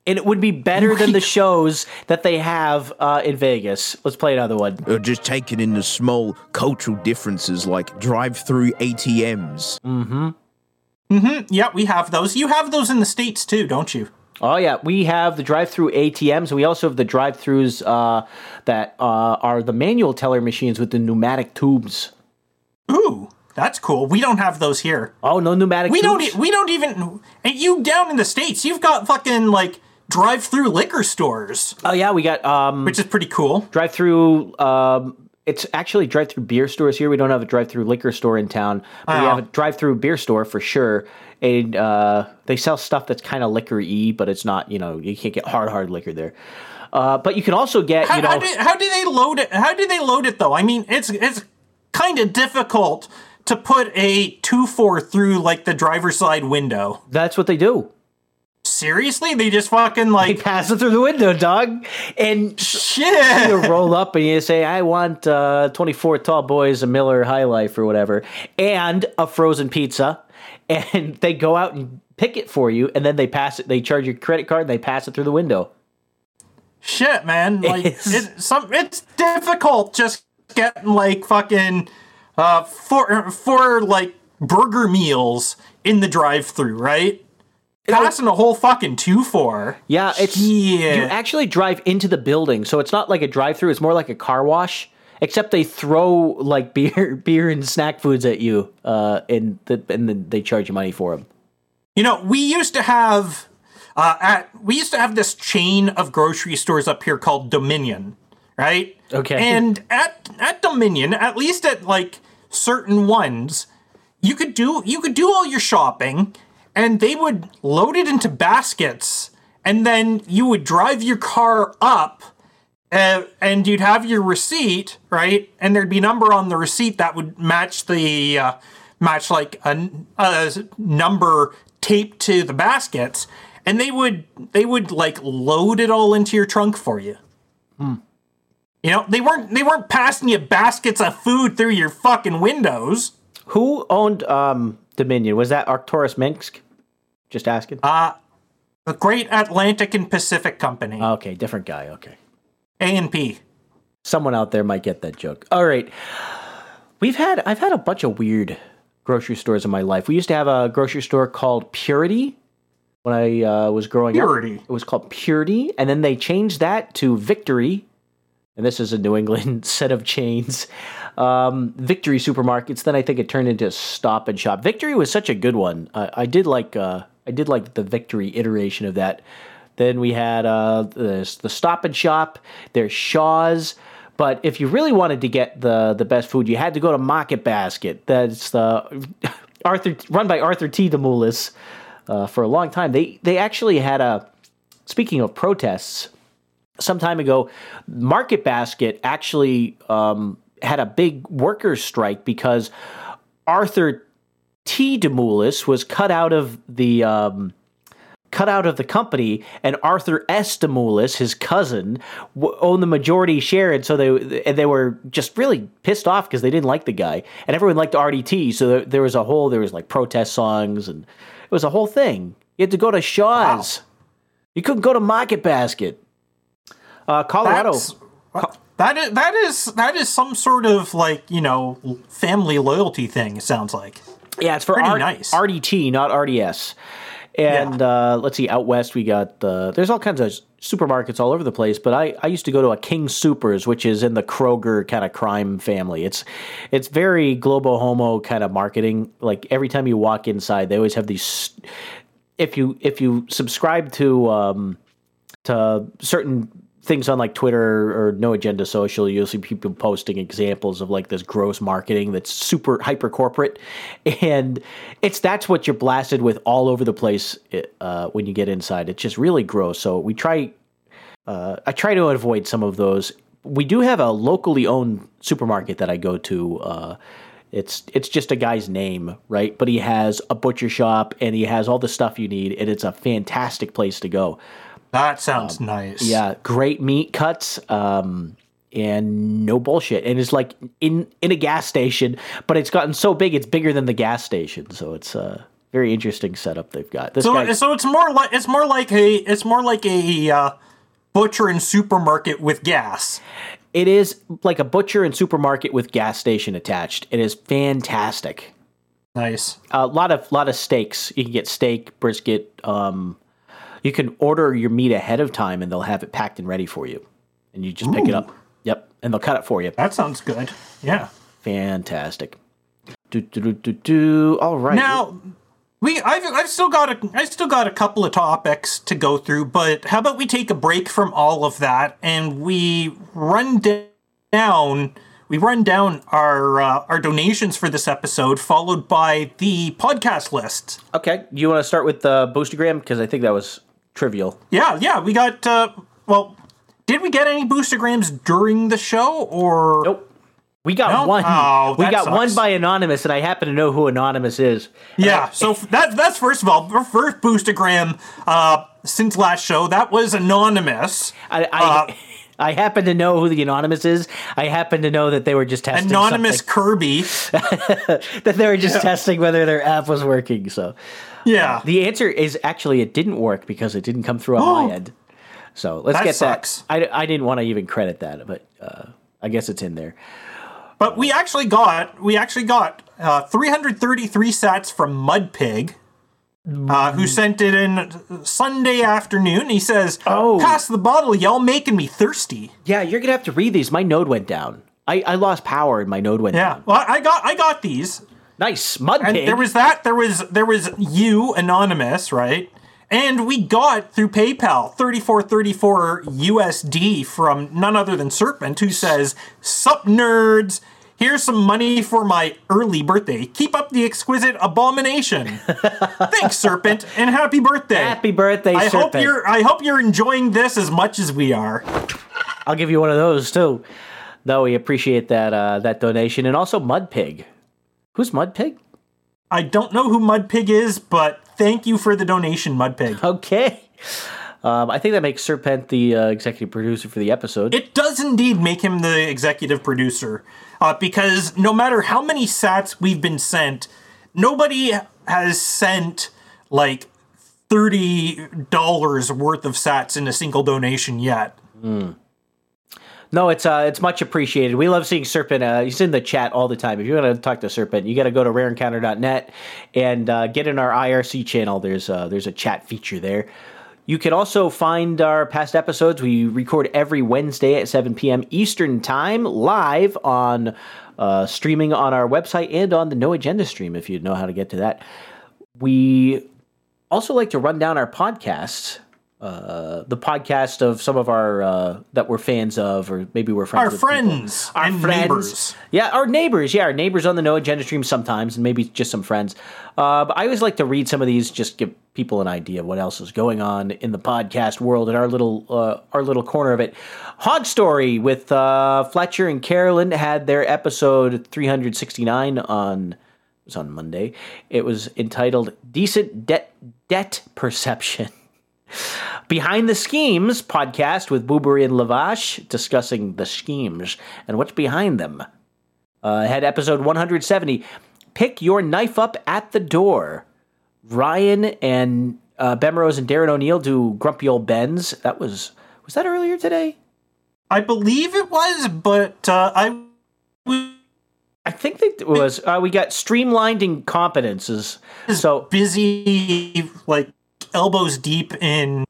and it would be better than the shows that they have uh, in Vegas. Let's play another one. Or just taking it into small cultural differences like drive-through ATMs. Mm-hmm. Mm-hmm. Yeah, we have those. You have those in the states too, don't you? Oh yeah, we have the drive-through ATMs. We also have the drive-throughs uh, that uh, are the manual teller machines with the pneumatic tubes. Ooh, that's cool. We don't have those here. Oh no, pneumatic. We don't. e- We don't even. And you down in the states, you've got fucking like drive-through liquor stores, Oh yeah, we got um, which is pretty cool. drive-through. Um, it's actually drive-through beer stores here. We don't have a drive-through liquor store in town, but we have a drive-through beer store for sure. And uh, they sell stuff that's kind of liquor-y, but it's not. You know, you can't get hard, hard liquor there. Uh, but you can also get, How, you know, how, do, how do they load it? How do they load it though? I mean, it's it's kind of difficult to put a two four through like the driver's side window. that's what they do. Seriously, they just fucking They like pass it through the window, dog. And you shit. roll up and you say, I want uh, 24 tall boys, a Miller High Life or whatever, and a frozen pizza. And they go out and pick it for you, and then they pass it. They charge your credit card and they pass it through the window. Shit, man. Like It's- it's some it's difficult just getting like fucking uh for for like burger meals in the drive-through, right? Passing a whole fucking two for. Yeah, it's Yeah. you actually drive into the building, so it's not like a drive-through. It's more like a car wash, except they throw like beer, beer and snack foods at you, uh, and the, and then they charge you money for them. You know, we used to have uh, at we used to have this chain of grocery stores up here called Dominion, right? Okay. And at at Dominion, at least at like certain ones, you could do you could do all your shopping, and they would load it into baskets, and then you would drive your car up. Uh, and you'd have your receipt, right? And there'd be a number on the receipt that would match the uh, match like a, a number taped to the baskets, and they would they would like load it all into your trunk for you. You know, they weren't they weren't passing you baskets of food through your fucking windows. Who owned um, Dominion? Was that Arcturus Mengsk? Just asking. The Great Atlantic and Pacific Company, okay, different guy. Okay. A and P. Someone out there might get that joke. All right. We've had I've had a bunch of weird grocery stores in my life. We used to have a grocery store called Purity when I uh, was growing Purity. up. It was called Purity, and then they changed that to Victory. And this is a New England set of chains. Um, Victory supermarkets. Then I think it turned into Stop and Shop. Victory was such a good one. I, I did like uh, I did like the Victory iteration of that. Then we had uh, the, the Stop and Shop. There's Shaw's. But if you really wanted to get the the best food, you had to go to Market Basket. That's the Arthur run by Arthur T. Demoulas uh, for a long time. They they actually had a speaking of protests some time ago. Market Basket actually um, had a big workers' strike because Arthur T. Demoulas was cut out of the um, cut out of the company, and Arthur S. Demoulas, his cousin, w- owned the majority share, and so they and they were just really pissed off because they didn't like the guy, and everyone liked Artie T., so there, there was a whole there was like protest songs, and it was a whole thing. You had to go to Shaw's. You couldn't go to Market Basket. Uh, Colorado. That's, that is that is that is some sort of like you know family loyalty thing. It sounds like. Yeah, it's for R- nice. Artie T., not RDS. And uh, let's see, out west we got the. There's all kinds of supermarkets all over the place, but I, I used to go to a King Supers, which is in the Kroger kind of crime family. It's it's very globo homo kind of marketing. Like every time you walk inside, they always have these. If you if you subscribe to um, to certain things on like Twitter or No Agenda Social, you'll see people posting examples of like this gross marketing that's super hyper corporate, and it's that's what you're blasted with all over the place uh, when you get inside. It's just really gross. So we try. Uh, I try to avoid some of those. We do have a locally owned supermarket that I go to. Uh, it's it's just a guy's name, right? But he has a butcher shop and he has all the stuff you need, and it's a fantastic place to go. That sounds nice. Yeah, great meat cuts, um, and no bullshit. And it's like in in a gas station, but it's gotten so big, it's bigger than the gas station. So it's a very interesting setup they've got. This So guy, so it's more like it's more like a it's more like a uh, butcher and supermarket with gas. it is like a butcher and supermarket with gas station attached. It is fantastic. Nice. A lot of lot of steaks. You can get steak, brisket. Um, you can order your meat ahead of time, and they'll have it packed and ready for you, and you just pick it up. Yep, and they'll cut it for you. That sounds good. Yeah. Fantastic. Do, do, do, do, do. All right. Now, we I've I've still got a I still got a couple of topics to go through, but how about we take a break from all of that and we run down we run down our uh, our donations for this episode, followed by the podcast list. Okay. You want to start with the boostergram because I think that was trivial. Yeah, yeah, we got uh, well. Did we get any boostergrams during the show or Nope. We got No? one. Oh, we got one by anonymous, and I happen to know who anonymous is. Yeah, so f- that that's first of all, our first boostergram uh, since last show. That was anonymous. I I, Uh, I happen to know who the anonymous is. I happen to know that they were just testing Anonymous something- Kirby. that they were just testing whether their app was working. So Yeah. the answer is actually it didn't work because it didn't come through on my end. So let's That get sucks. that. I, I didn't want to even credit that, but uh, I guess it's in there. But we actually got we actually got uh, 333 sats from Mudpig, uh, who sent it in Sunday afternoon. He says, Oh. pass the bottle, y'all making me thirsty." Yeah, you're gonna have to read these. My node went down. I, I lost power and my node went Yeah, down. well, I got I got these, Nice mud and there was that. There was there was you anonymous, right? And we got through PayPal 3434 USD from none other than Serpent, who says, Sup nerds, here's some money for my early birthday. Keep up the exquisite abomination. Thanks, Serpent, and happy birthday. Happy birthday, I hope you're I hope you're enjoying this as much as we are. I'll give you one of those too. No, we appreciate that uh, that donation and also Mud Pig. Who's Mud Pig? I don't know who Mudpig is, but thank you for the donation, Mudpig. Okay. Um, I think that makes Serpent the uh, executive producer for the episode. It does indeed make him the executive producer, uh, because no matter how many sats we've been sent, nobody has sent like thirty dollars worth of sats in a single donation yet. No, it's uh, it's much appreciated. We love seeing Serpent. Uh, he's in the chat all the time. If you want to talk to Serpent, you got to go to rareencounter.net and uh, get in our IRC channel. There's uh, there's a chat feature there. You can also find our past episodes. We record every Wednesday at 7 p.m. Eastern Time, live on uh, streaming on our website and on the No Agenda stream. If you know how to get to that, we also like to run down our podcasts. Uh, the podcast of some of our uh, that we're fans of, or maybe we're friends Our with people. friends our and friends. neighbors. Yeah, our neighbors. Yeah, our neighbors on the No Agenda stream sometimes, and maybe just some friends. Uh, but I always like to read some of these, just give people an idea of what else is going on in the podcast world and our little uh, our little corner of it. Hog Story with uh, Fletcher and Carolyn had their episode 369 on it was on Monday. It was entitled "Decent Debt Debt Perception." Behind the Schemes podcast with Boobery and Lavash discussing the schemes and what's behind them. Uh, had episode 170. Pick your knife up at the door. Ryan and uh, Bemrose and Darren O'Neill do Grumpy Old Ben's. That was was that earlier today? I believe it was, but uh, I I think that it was. Uh, we got streamlined incompetences. So busy, like elbows deep in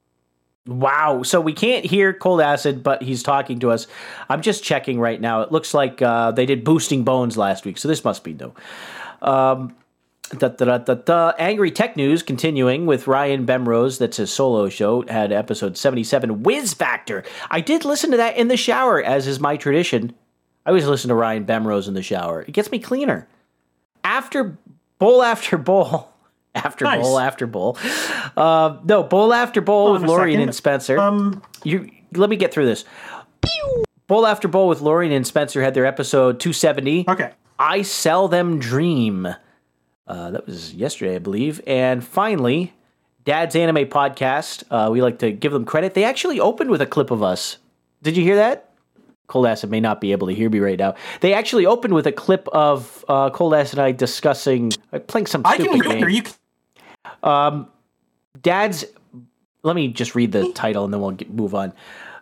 Wow. So we can't hear Cold Acid, but he's talking to us. I'm just checking right now. It looks like uh, they did Boosting Bones last week, so this must be new. Um, da, da, da. Angry Tech News continuing with Ryan Bemrose. That's his solo show. Had episode 77, Whiz Factor. I did listen to that in the shower, as is my tradition. I always listen to Ryan Bemrose in the shower. It gets me cleaner. After bowl after bowl. After Nice. bowl after bowl. Uh, no, bowl after bowl with Lorian and Spencer. um you let me get through this. Bowl after bowl with Lorian and Spencer had their episode 270. okay. I sell them dream. Uh, that was yesterday, I believe. And finally, Dad's Anime Podcast. Uh, we like to give them credit. They actually opened with a clip of us. Did you hear that? Cold Acid may not be able to hear me right now. They actually opened with a clip of uh, Cold Acid and I discussing, uh, playing some I stupid can game. hear you. Dad's. Let me just read the title and then we'll get, move on.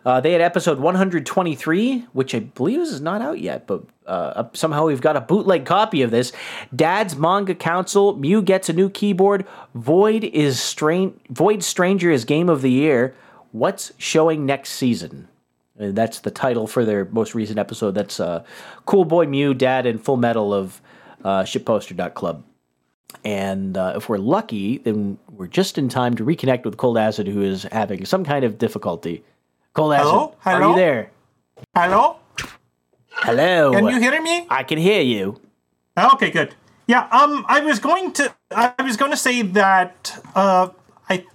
Uh, they had episode 123, which I believe is not out yet, but uh, somehow we've got a bootleg copy of this. Dad's Manga Council. Mew gets a new keyboard. Void is strain. Void Stranger is Game of the Year. What's showing next season? And that's the title for their most recent episode. That's uh, Cool Boy Mew, Dad, and Full Metal of uh, Shipposter.club. And uh, if we're lucky, then we're just in time to reconnect with Cold Acid, who is having some kind of difficulty. Cold Acid, Hello? are you there? Hello? Hello. Can you hear me? I can hear you. Okay, good. Yeah, um, I was going to, I was going to say that, uh, I,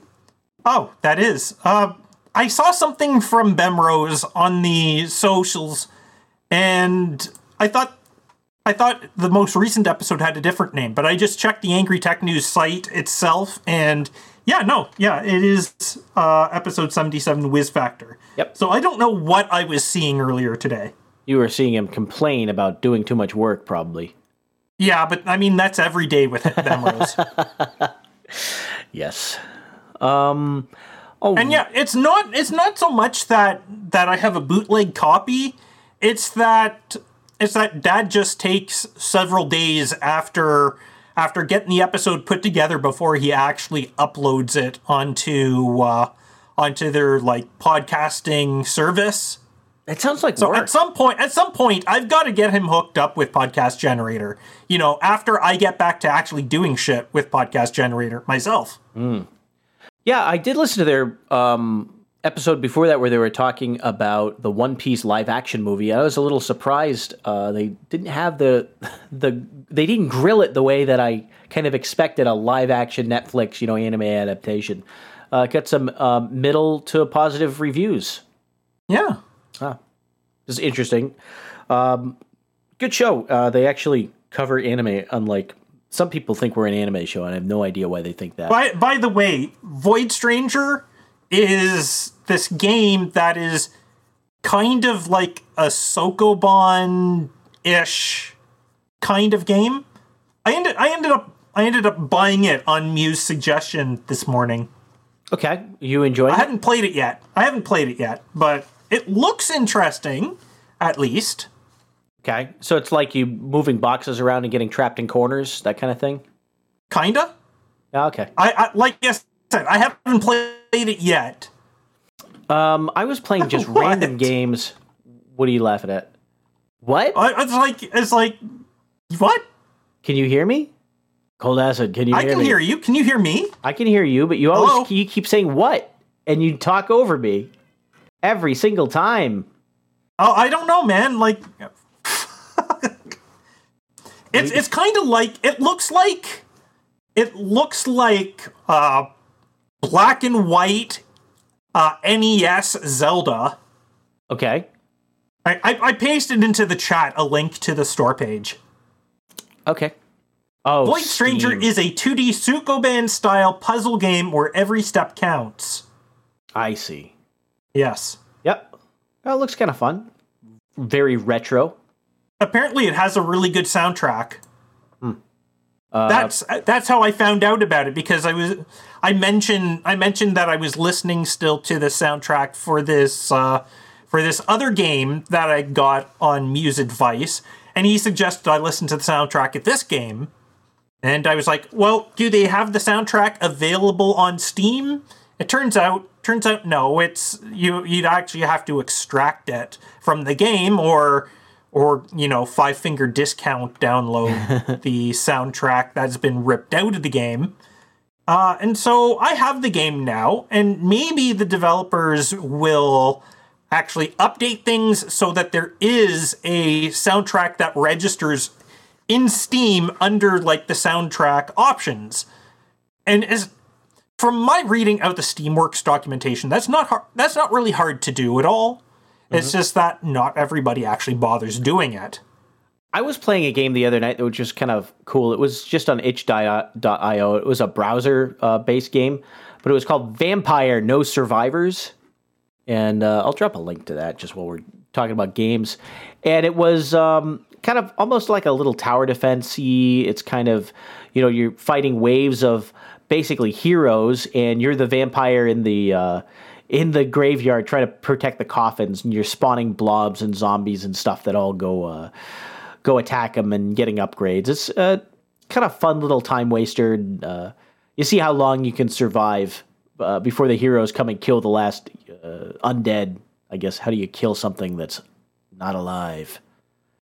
oh, that is, uh, I saw something from Bemrose on the socials, and I thought I thought the most recent episode had a different name, but I just checked the Angry Tech News site itself, and yeah, no, yeah, it is uh, episode seventy-seven, Whiz Factor. Yep. So I don't know what I was seeing earlier today. You were seeing him complain about doing too much work, probably. Yeah, but I mean that's every day with them, Rose. Yes. Um. Oh, And yeah, it's not it's not so much that that I have a bootleg copy. It's that it's that dad just takes several days after after getting the episode put together before he actually uploads it onto uh onto their like podcasting service. it sounds like So work. at some point at some point I've got to get him hooked up with Podcast Generator. You know, after I get back to actually doing shit with Podcast Generator myself. Yeah, I did listen to their um, episode before that where they were talking about the One Piece live action movie. I was a little surprised uh, they didn't have the the they didn't grill it the way that I kind of expected a live action Netflix you know anime adaptation. Uh, got some uh, middle to positive reviews. Yeah. ah, This is interesting. Um, good show. Uh, they actually cover anime, unlike some people think we're an anime show, and I have no idea why they think that. By by the way, Void Stranger is this game that is kind of like a Sokoban ish kind of game. I ended I ended up I ended up buying it on Mew's suggestion this morning. Okay, you enjoying I it? hadn't played it yet. I haven't played it yet, but it looks interesting, at least. Okay, so it's like you moving boxes around and getting trapped in corners, that kind of thing. Kinda. Ah, okay. I, I like I said, I haven't played it yet. Um, I was playing just What? random games. What are you laughing at? What? I, it's like it's like what? Can you hear me? Cold acid. Can you hear me? I hear can me? hear you. Can you hear me? I can hear you, but you always Hello? you keep saying what, and you talk over me every single time. Oh, I don't know, man. Like, it's it's kind of like it looks like it looks like uh, black and white uh, NES Zelda. Okay. I, I I pasted into the chat a link to the store page. Okay. Oh, Void Stranger is a 2D Sokoban style puzzle game where every step counts. I see. Yes. Yep. That looks kind of fun. Very retro. Apparently, it has a really good soundtrack. Uh, that's that's how I found out about it because I was I mentioned I mentioned that I was listening still to the soundtrack for this uh, for this other game that I got on Mew's Advice, and he suggested I listen to the soundtrack at this game, and I was like, well, do they have the soundtrack available on Steam? It turns out turns out no, it's you you'd actually have to extract it from the game or or you know five finger discount download the soundtrack that's been ripped out of the game. Uh, and so i have the game now and maybe the developers will actually update things so that there is a soundtrack that registers in steam under like the soundtrack options. And as from my reading out the steamworks documentation that's not hard that's not really hard to do at all it's just that not everybody actually bothers doing it. I was playing a game the other night that was just kind of cool. It was just on itch.io. It was a browser uh, based game, but it was called Vampire No Survivors. And uh, I'll drop a link to that just while we're talking about games. And it was um, kind of almost like a little tower defense It's kind of, you know, you're fighting waves of basically heroes, and you're the vampire in the. Uh, in the graveyard, trying to protect the coffins, and you're spawning blobs and zombies and stuff that all go uh, go attack them and getting upgrades. It's a kind of fun little time waster. And, uh, you see how long you can survive uh, before the heroes come and kill the last uh, undead. I guess how do you kill something that's not alive?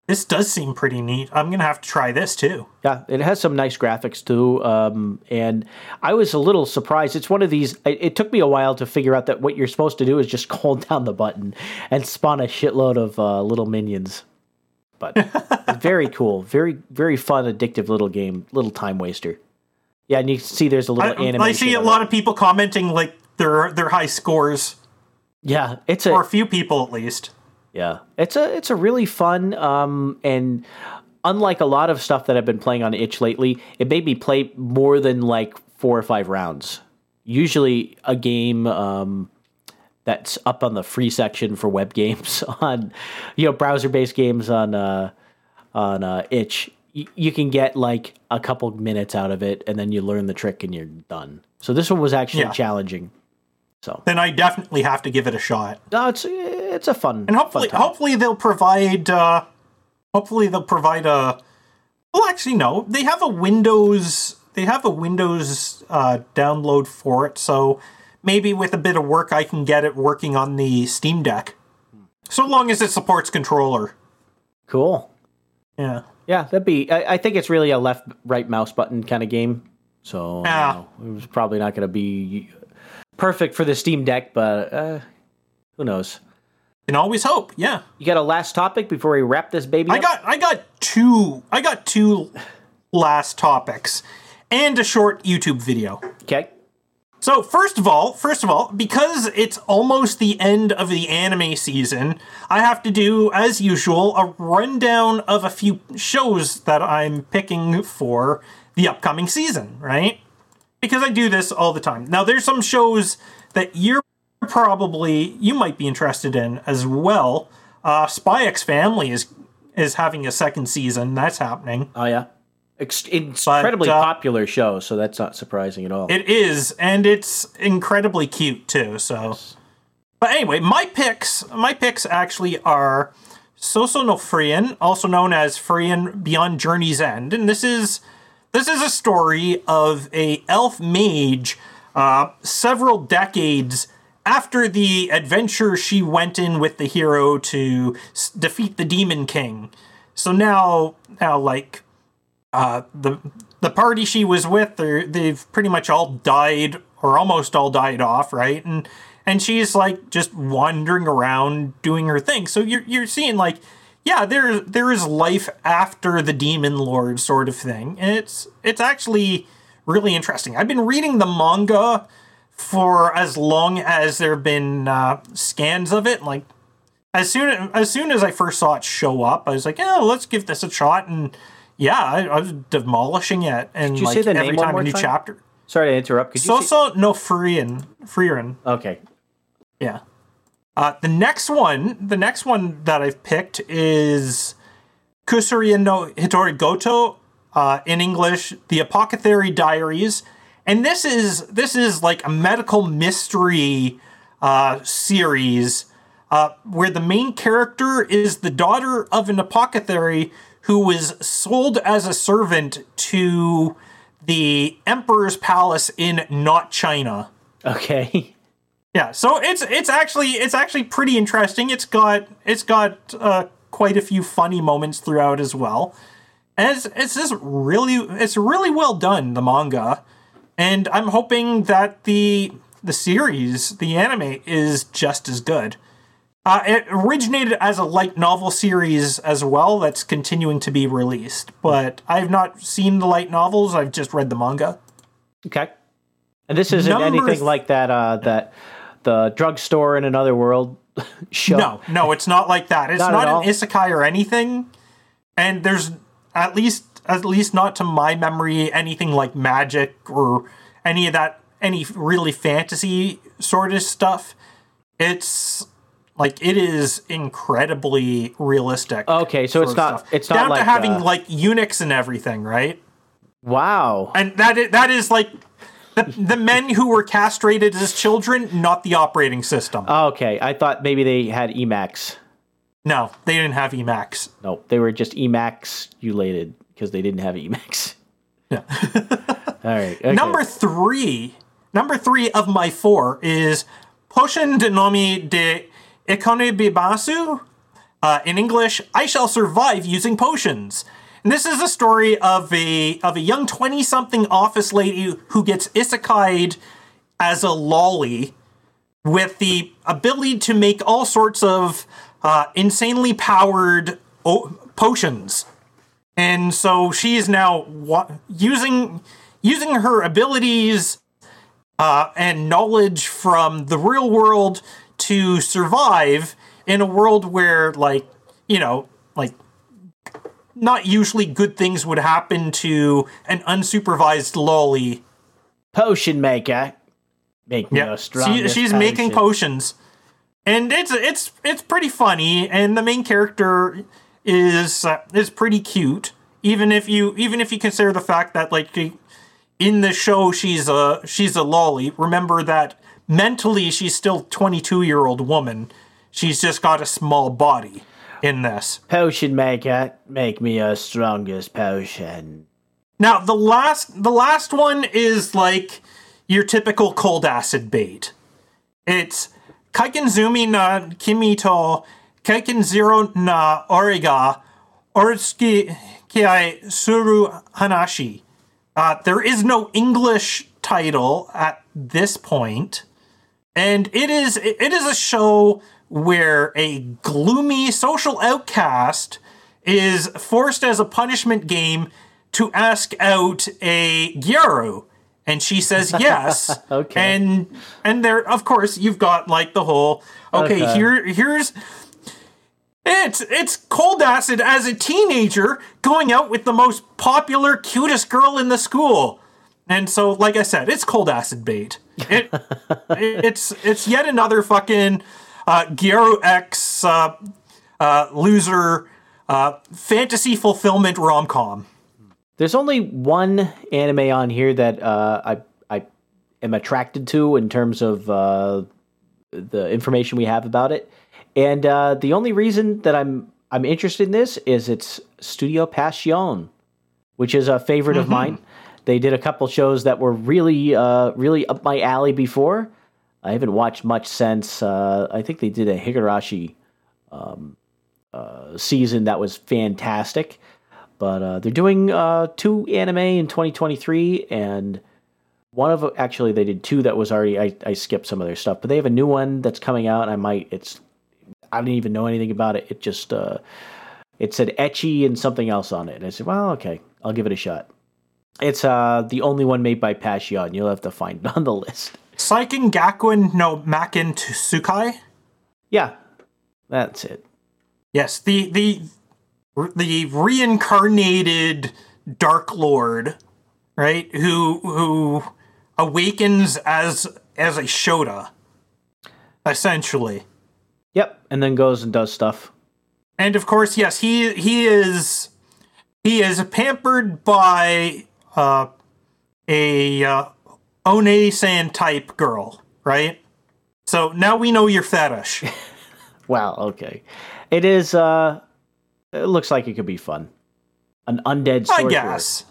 This does seem pretty neat. I'm gonna have to try this too. Yeah, it has some nice graphics too. Um, and I was a little surprised. It's one of these. It, it, took me a while to figure out that what you're supposed to do is just hold down the button and spawn a shitload of uh, little minions. But very cool, very very fun, addictive little game, little time waster. Yeah, and you can see there's a little I, animation. I see a lot it. of people commenting like their their high scores, Yeah, it's a or a few people at least. Yeah, it's a it's a really fun um, and unlike a lot of stuff that I've been playing on itch lately, it made me play more than like four or five rounds. Usually, a game um, that's up on the free section for web games on, you know, browser-based games on uh, on uh, itch. y- You can get like a couple minutes out of it, and then you learn the trick, and you're done. So this one was actually Yeah. challenging. So Then I definitely have to give it a shot. no, it's it's a fun And hopefully, fun hopefully they'll provide. Uh, hopefully they'll provide a. Well, actually, no. They have a Windows. They have a Windows uh, download for it, so maybe with a bit of work, I can get it working on the Steam Deck. So long as it supports controller. cool. Yeah. Yeah, that'd be. I, I think it's really a left right mouse button kind of game. So Yeah. it was probably not going to be perfect for the Steam Deck, but uh, who knows? Can always hope. Yeah. You got a last topic before we wrap this baby I up? got I got two I got two last topics and a short YouTube video. okay. So first of all, first of all, because it's almost the end of the anime season, I have to do, as usual, a rundown of a few shows that I'm picking for the upcoming season, right? Because I do this all the time. Now there's some shows that you're probably you might be interested in as well. Uh, Spy X Family is is having a second season. That's happening. Oh yeah. Ex- incredibly uh, popular show, so that's not surprising at all. It is, and it's incredibly cute too. So, but anyway, my picks, my picks actually are Sousou no Frieren, also known as Frieren Beyond Journey's End, and this is this is a story of a elf mage, uh, several decades after the adventure she went in with the hero to s- defeat the Demon King. So now, now like uh, the the party she was with, they've pretty much all died or almost all died off, right? And and she's like just wandering around doing her thing. So you're you're seeing like, yeah, there there is life after the demon lord sort of thing, and it's it's actually really interesting. I've been reading the manga for as long as there have been uh, scans of it, like as soon as soon as I first saw it show up, I was like, "Oh, let's give this a shot." And yeah, I, I was demolishing it, and you like say the every name time a new time? chapter. Sorry to interrupt. Could you say- Sousou no Frieren, Frieren, Okay. yeah. Uh, the next one, the next one that I've picked is Kusuriya no Hitorigoto, uh, in English, The Apothecary Diaries, and this is this is like a medical mystery uh, series uh, where the main character is the daughter of an apothecary who was sold as a servant to the emperor's palace in not China. Okay. Yeah, so it's it's actually it's actually pretty interesting. It's got it's got uh, quite a few funny moments throughout as well. And it's, it's just really it's really well done the manga, and I'm hoping that the the series the anime is just as good. Uh, it originated as a light novel series as well that's continuing to be released, but I've not seen the light novels. I've just read the manga. Okay. And this isn't Number anything th- like that. Uh, that the drugstore in another world show. No, no, it's not like that. It's Not not, all? an isekai or anything. And there's at least at least not to my memory anything like magic or any of that any really fantasy sort of stuff. It's like it is incredibly realistic. Okay, so it's not- it's not down like, to having uh, like eunuchs and everything, right? Wow. And that is, that is like the, the men who were castrated as children, not the operating system. Okay, I thought maybe they had Emacs. no, they didn't have Emacs. No, they were just Emacs ulated because they didn't have Emacs. Yeah. All right. okay. Number three, number three of my four is Potion de Nomi de Ikonebibasu. Uh, in English, I shall survive using potions. And this is a story of a of a young twenty something office lady who gets isekai'd as a lolly with the ability to make all sorts of uh, insanely powered o- potions. And so she is now wa- using using her abilities uh, and knowledge from the real world to survive in a world where like you know like not usually good things would happen to an unsupervised lolly. Potion maker. Make me a she, she's making potions, and it's it's it's pretty funny. And the main character is uh, is pretty cute, even if you even if you consider the fact that like in the show she's a she's a lolly. Remember that mentally she's still twenty two year old woman. She's just got a small body in this. Potion maker. Make me a strongest potion. Now the last the last one is like your typical cold acid bait. It's Kaikenzumi na Kimito, Kaiken zero na origa ortsuki kiai suru hanashi. Uh, there is no English title at this point, and it is it is a show where a gloomy social outcast is forced as a punishment game to ask out a Gyaru. And she says yes. Okay. And and there of course you've got like the whole okay, Okay. here here's it's it's cold acid as a teenager going out with the most popular, cutest girl in the school. And so, like I said, it's cold acid bait. It, it's it's yet another fucking uh, Gyaru X uh, uh, loser uh, fantasy fulfillment rom com. There's only one anime on here that uh, I I am attracted to in terms of uh, the information we have about it, and uh, the only reason that I'm I'm interested in this is it's Studio Passione, which is a favorite of mine. They did a couple shows that were really uh, really up my alley before. I haven't watched much since. Uh, I think they did a Higurashi um, uh, season that was fantastic. But uh, they're doing uh, two anime in 2023, and one of actually they did two that was already I, I skipped some of their stuff, but they have a new one that's coming out. I might it's I didn't even know anything about it. It just uh, it said etchy and something else on it, and I said, well, okay, I'll give it a shot. It's uh, the only one made by Passione. You'll have to find it on the list. Seiken Gakuin no Maken Tsukai. Yeah, that's it. Yes, the the the reincarnated Dark Lord, right? Who who awakens as as a Shota, essentially. Yep, and then goes and does stuff. And of course, yes, he he is he is pampered by uh, a uh, Onee-san type girl, right? So now we know your fetish. Wow, okay. It is uh it looks like it could be fun. An undead I sorcerer. guess.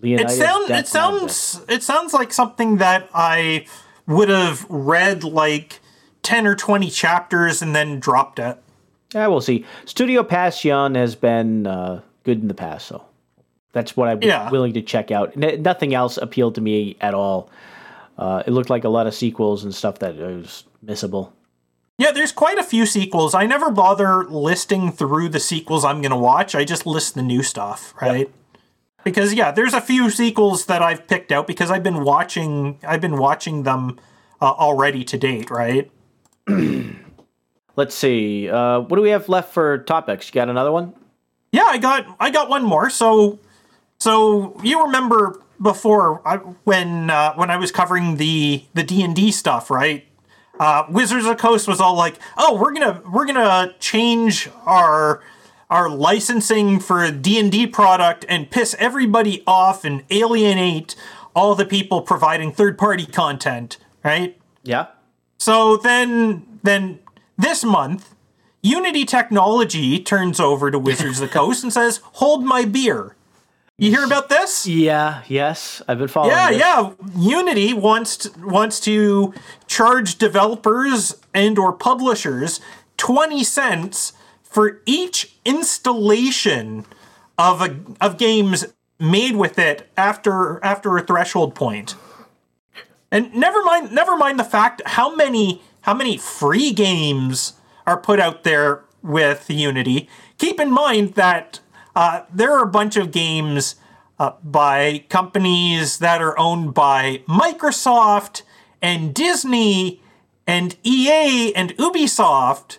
Leonidas It sounds it sounds it sounds like something that I would have read like 10 or 20 chapters and then dropped it. Yeah, we'll see. Studio Passione has been uh, good in the past, so that's what I'm Yeah. willing to check out. N- nothing else appealed to me at all. Uh, it looked like a lot of sequels and stuff that was missable. Yeah, there's quite a few sequels. I never bother listing through the sequels I'm going to watch. I just list the new stuff, right? Because yeah, there's a few sequels that I've picked out because I've been watching I've been watching them uh, already to date, right? Let's see. Uh, what do we have left for topics? You got another one? Yeah, I got I got one more. So so you remember before I, when uh, when I was covering the the D and D stuff, right? Uh, Wizards of the Coast was all like, "Oh, we're gonna we're gonna change our our licensing for D and D product and piss everybody off and alienate all the people providing third party content." Right? Yeah. So then, then this month, Unity Technology turns over to Wizards of the Coast and says, "Hold my beer." You hear about this? Yeah. Yes. I've been following. Yeah, this. yeah. Unity wants to, wants to charge developers and or publishers twenty cents for each installation of a of games made with it after after a threshold point. And never mind never mind the fact how many how many free games are put out there with Unity. Keep in mind that uh, there are a bunch of games uh, by companies that are owned by Microsoft and Disney and EA and Ubisoft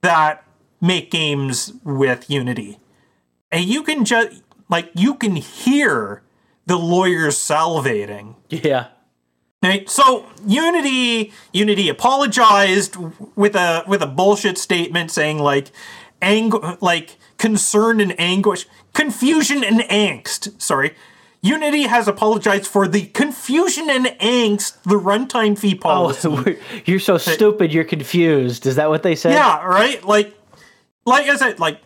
that make games with Unity. and you can just like you can hear the lawyers salivating. Yeah. Right. So Unity Unity apologized with a with a bullshit statement saying like ang like concern and anguish, confusion and angst. Sorry. Unity has apologized for the confusion and angst the runtime fee oh, policy. Oh, you're so stupid. You're confused. Is that what they said? Yeah, right. Like, like I said, like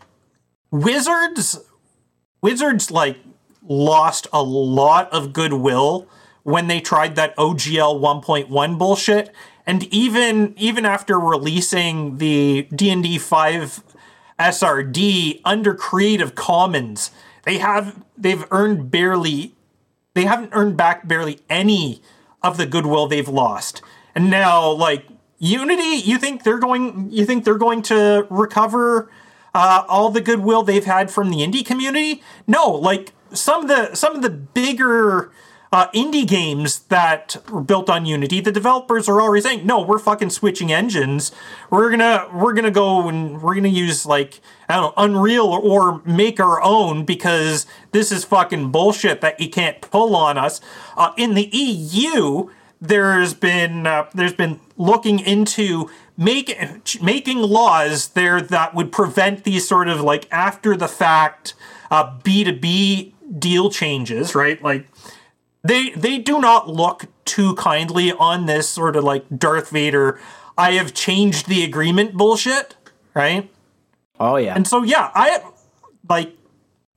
Wizards, Wizards like lost a lot of goodwill when they tried that OGL 1.1 bullshit, and even even after releasing the D and D 5 SRD under Creative Commons, they have they've earned barely they haven't earned back barely any of the goodwill they've lost. And now like Unity, you think they're going you think they're going to recover uh, all the goodwill they've had from the indie community? No, like some of the some of the bigger uh, indie games that were built on Unity, the developers are already saying, "No, we're fucking switching engines. We're gonna we're gonna go and we're gonna use like I don't know Unreal or, make our own because this is fucking bullshit that you can't pull on us." Uh, in the EU, there's been uh, there's been looking into make, making laws there that would prevent these sort of like after the fact uh, B2B deal changes, right? Like they they do not look too kindly on this sort of like Darth Vader I have changed the agreement bullshit, right? Oh yeah. And so yeah, I like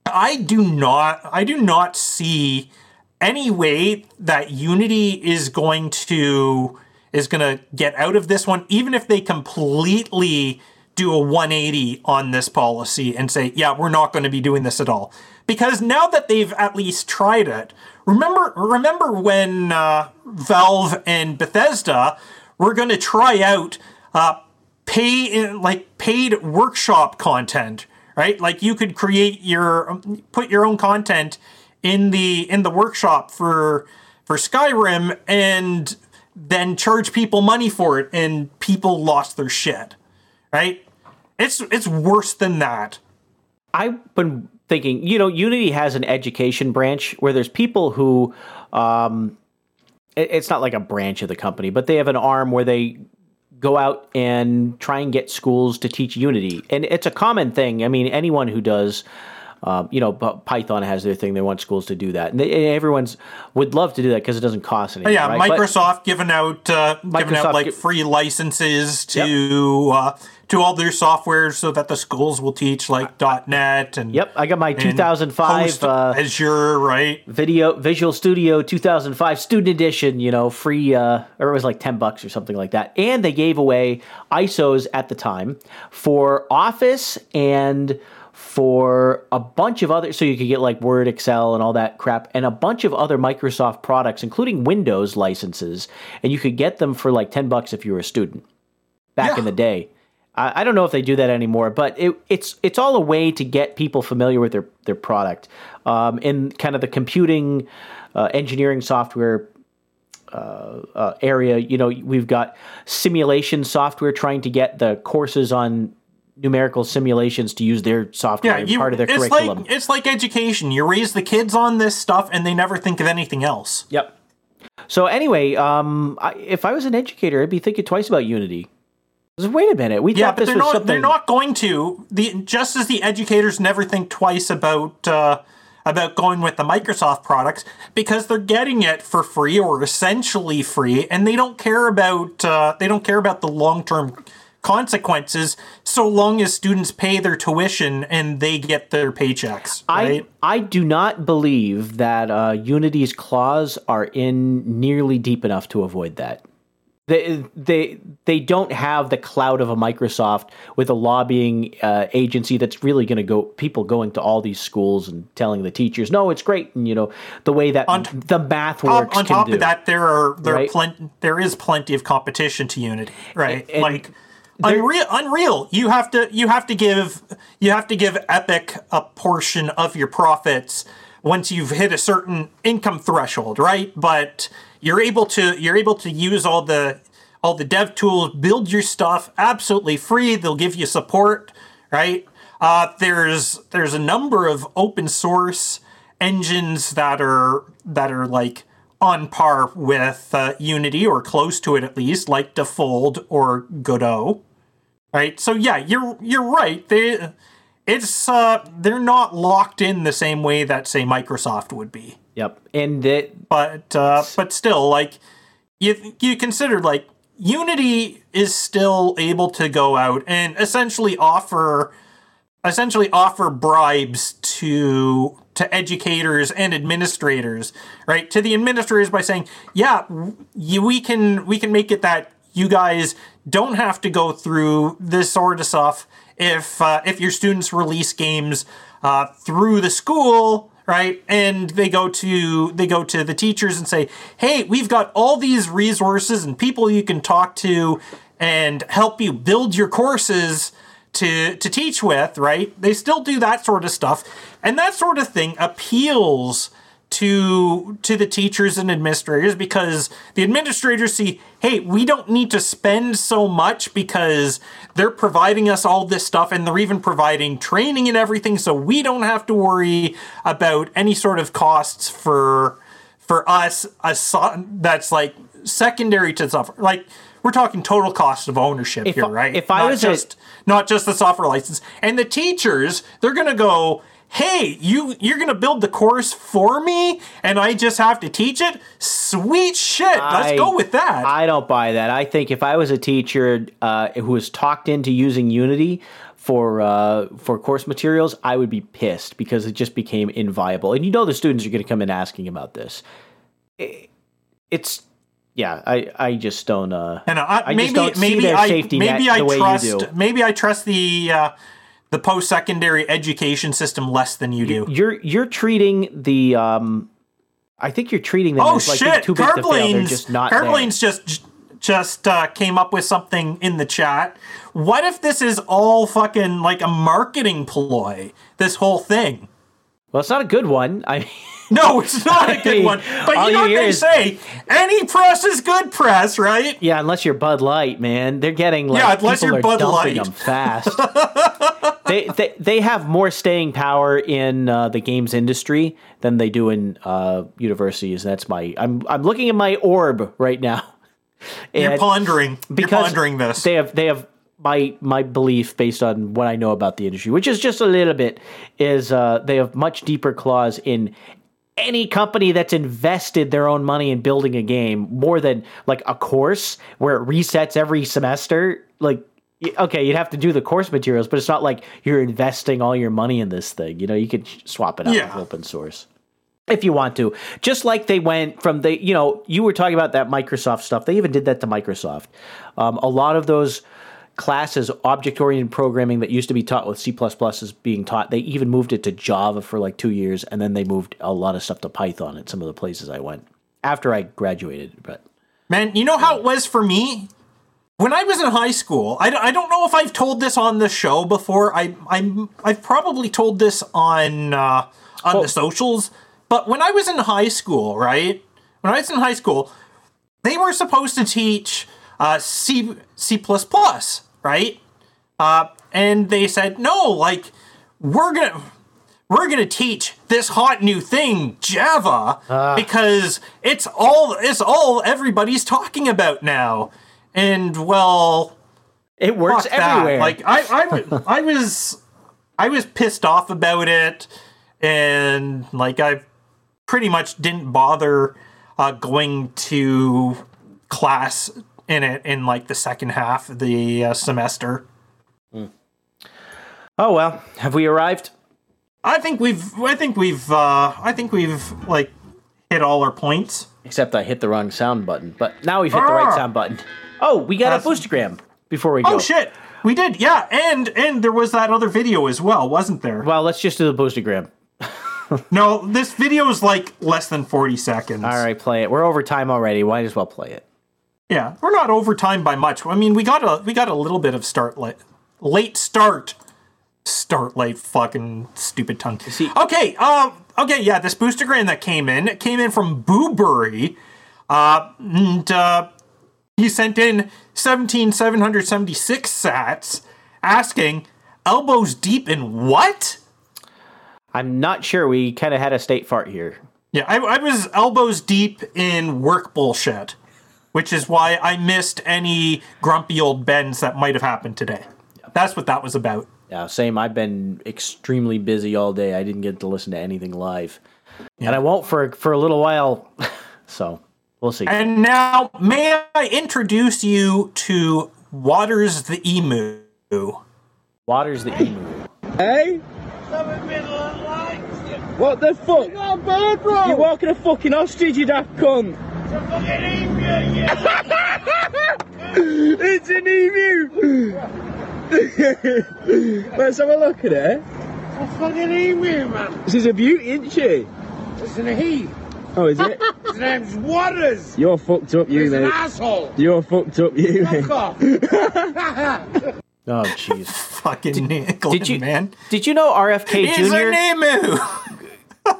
I do not I do not see any way that Unity is going to is going to get out of this one even if they completely do a 180 on this policy and say, "Yeah, we're not going to be doing this at all." Because now that they've at least tried it, remember remember when uh, Valve and Bethesda were going to try out uh, pay like paid workshop content, right? Like you could create your put your own content in the in the workshop for for Skyrim and then charge people money for it and people lost their shit. Right? It's it's worse than that. I've been thinking, you know, Unity has an education branch where there's people who um it- it's not like a branch of the company, but they have an arm where they go out and try and get schools to teach Unity. And it's a common thing. I mean, anyone who does um, you know, Python has their thing. They want schools to do that, and, they, and everyone's would love to do that because it doesn't cost anything. Yeah, right? But- Microsoft giving out uh, giving out like gi- free licenses to uh, to all their software so that the schools will teach like .NET and Yep, I got my 2005 uh, Azure, right? Video Visual Studio 2005 Student Edition, you know, free, uh, or it was like 10 bucks or something like that. And they gave away ISOs at the time for Office and for a bunch of other, so you could get like Word, Excel, and all that crap, and a bunch of other Microsoft products, including Windows licenses. And you could get them for like 10 bucks if you were a student back in the day. I, I don't know if they do that anymore, but it, it's it's all a way to get people familiar with their their product. Um, in kind of the computing, uh, engineering software uh, uh, area, you know, we've got simulation software trying to get the courses on numerical simulations to use their software Yeah, you, part of their it's curriculum. like it's like education. You raise the kids on this stuff, and they never think of anything else. Yep. So anyway, um, I, if I was an educator, I'd be thinking twice about Unity. Wait a minute, we Yeah, thought but this they're was not. something. They're not going to. The just as the educators never think twice about uh, about going with the Microsoft products because they're getting it for free or essentially free, and they don't care about uh, they don't care about the long term consequences so long as students pay their tuition and they get their paychecks. Right? I I do not believe that uh, Unity's claws are in nearly deep enough to avoid that. They they they don't have the clout of a Microsoft with a lobbying uh, agency that's really going to go people going to all these schools and telling the teachers no it's great and you know the way that On- the math works on can top do. of that, there are there Right. are plen- there is plenty of competition to Unity, right? And- like Unreal, Unreal, you have to you have to give you have to give Epic a portion of your profits once you've hit a certain income threshold, right? But you're able to you're able to use all the all the dev tools, build your stuff absolutely free. They'll give you support, right? Uh, there's there's a number of open source engines that are that are like on par with uh, Unity or close to it at least, like Defold or Godot. Right. So yeah, you're you're right. They it's uh, they're not locked in the same way that say Microsoft would be. Yep. And it, But uh, but still, like you you consider like Unity is still able to go out and essentially offer essentially offer bribes to to educators and administrators, right? To the administrators by saying, "Yeah, you, we can we can make it that you guys don't have to go through this sort of stuff if uh, if your students release games uh, through the school." Right, and they go to they go to the teachers and say, "Hey, we've got all these resources and people you can talk to and help you build your courses to to teach with, right? They still do that sort of stuff. And that sort of thing appeals to to the teachers and administrators because the administrators see, hey, we don't need to spend so much because they're providing us all this stuff and they're even providing training and everything, so we don't have to worry about any sort of costs for for us a so- that's like secondary to software. Like we're talking total cost of ownership If here, right? if I not was a- just not just the software license. And the teachers, they're gonna go, "Hey, you you're gonna build the course for me, and I just have to teach it. Sweet shit, let's I- go with that." I don't buy that. I think if I was a teacher uh, who was talked into using Unity for uh, for course materials, I would be pissed because it just became inviable. And you know the students are going to come in asking about this. It- it's yeah, I I just don't. Uh, and I, I maybe just don't see maybe their I safety maybe net I the way trust you do. maybe I trust the uh, the post secondary education system less than you do. You're you're treating the um, I think you're treating them Oh as like shit! too big to fail. They're just not. there. Just just uh, came up with something in the chat. What if this is all fucking like a marketing ploy? This whole thing. Well, it's not a good one. I. mean, No, it's not a good one. But you know you what they is- say? Any press is good press, right? Yeah, unless you're Bud Light, man, they're getting like Yeah, unless you're are Bud Light. them fast. they, they they have more staying power in uh, the games industry than they do in uh, universities. That's my I'm I'm looking at my orb right now. You're And pondering. You're because pondering this. They have they have my my belief based on what I know about the industry, which is just a little bit, is uh, they have much deeper claws in any company that's invested their own money in building a game more than like a course where it resets every semester. Like, okay, you'd have to do the course materials, but it's not like you're investing all your money in this thing. You know, you could swap it out Yeah. with open source if you want to. Just like they went from the, you know, you were talking about that Microsoft stuff. They even did that to Microsoft. Um, a lot of those classes, object oriented programming that used to be taught with C is being taught. They even moved it to Java for like two years, and then they moved a lot of stuff to Python at some of the places I went after I graduated. But Man, you know how it was for me? When I was in high school, I, don't- I don't know if I've told this on the show before. I, I'm, I've probably told this on, uh, on Oh. the socials. But when I was in high school, right? When I was in high school, they were supposed to teach uh, C, C++, right? Uh, and they said, no, like, we're going to we're gonna teach this hot new thing, Java, because it's all it's all everybody's talking about now. And well, it works fuck that. everywhere. Like I, I, I was, I was pissed off about it, and like I pretty much didn't bother uh, going to class in it in like the second half of the uh, semester. oh well, have we arrived? I think we've, I think we've, uh, I think we've like hit all our points. Except I hit the wrong sound button. But now we've hit the right Ah. sound button. Oh, we got a That's- boostergram before we go. Oh shit, we did, yeah, and and there was that other video as well, wasn't there? Well, let's just do the boostergram. No, this video is like less than forty seconds. All right, play it. We're over time already. Might as well play it. Yeah, we're not over time by much. I mean, we got a we got a little bit of start late, late start, start late. Fucking stupid tongue. See- okay, um, okay, yeah, this boostergram that came in it came in from Boobury, uh, and uh, he sent in seventeen seven hundred seventy six sats asking elbows deep in what? I'm not sure. We kind of had a state fart here. Yeah, I, I was elbows deep in work bullshit, which is why I missed any grumpy old bends that might have happened today. That's what that was about. Yeah, same. I've been extremely busy all day. I didn't get to listen to anything live, and I won't for for a little while. so we'll see. And now, may I introduce you to Waters the Emu? Waters the emu. Hey? What the fuck? You're walking a fucking ostrich, you daft cunt. It's a emu! It's an emu! Let's have a look at it. It's a fucking emu, man. She's a beauty, isn't she? Listen to he. Oh, is it? His name's Waters. You're fucked up, you He's an asshole. You're fucked up, you mate. Fuck off. Oh, jeez. Fucking Nickelodeon, Did you man. Did you know RFK He's Jr. an emu!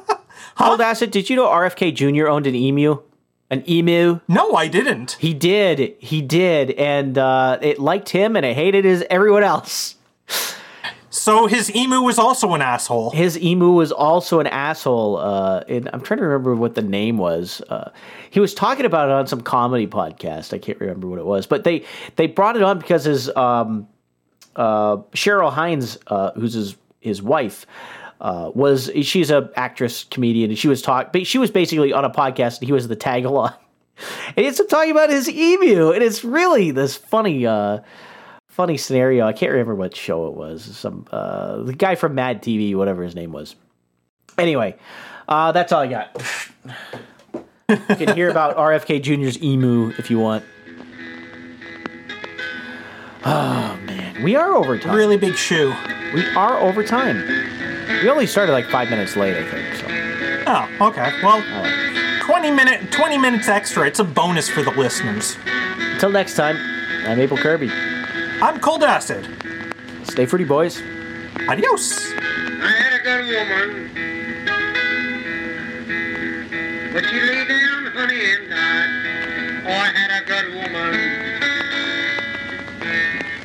Cold Acid. Did you know RFK Jr. owned an emu? An emu. No, I didn't. He did. He did, and uh, it liked him, and it hated his everyone else. So his emu was also an asshole. His emu was also an asshole. Uh, and I'm trying to remember what the name was. Uh, he was talking about it on some comedy podcast. I can't remember what it was, but they they brought it on because his um, uh, Cheryl Hines, uh, who's his his wife, uh, was she's a actress comedian, and she was talk. She was basically on a podcast, and he was the tag along. And it's talking about his emu, and it's really this funny. Uh, funny scenario. I can't remember what show it was. Some uh, the guy from Mad TV, whatever his name was. Anyway, uh, that's all I got. you can hear about RFK Jr.'s emu if you want. Oh man, we are over time. Really big shoe. We are over time. We only started like five minutes late, I think. So Oh, okay. Well, 20 minute 20 minutes extra. It's a bonus for the listeners. until next time, I'm AbleKirby. I'm Cold Acid. Stay fruity, boys. Adios. I had a good woman. But she lay down, honey, and died. Oh, I had a good woman.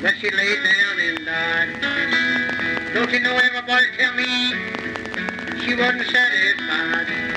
But she laid down and died. Don't you know everybody tell me she wasn't satisfied?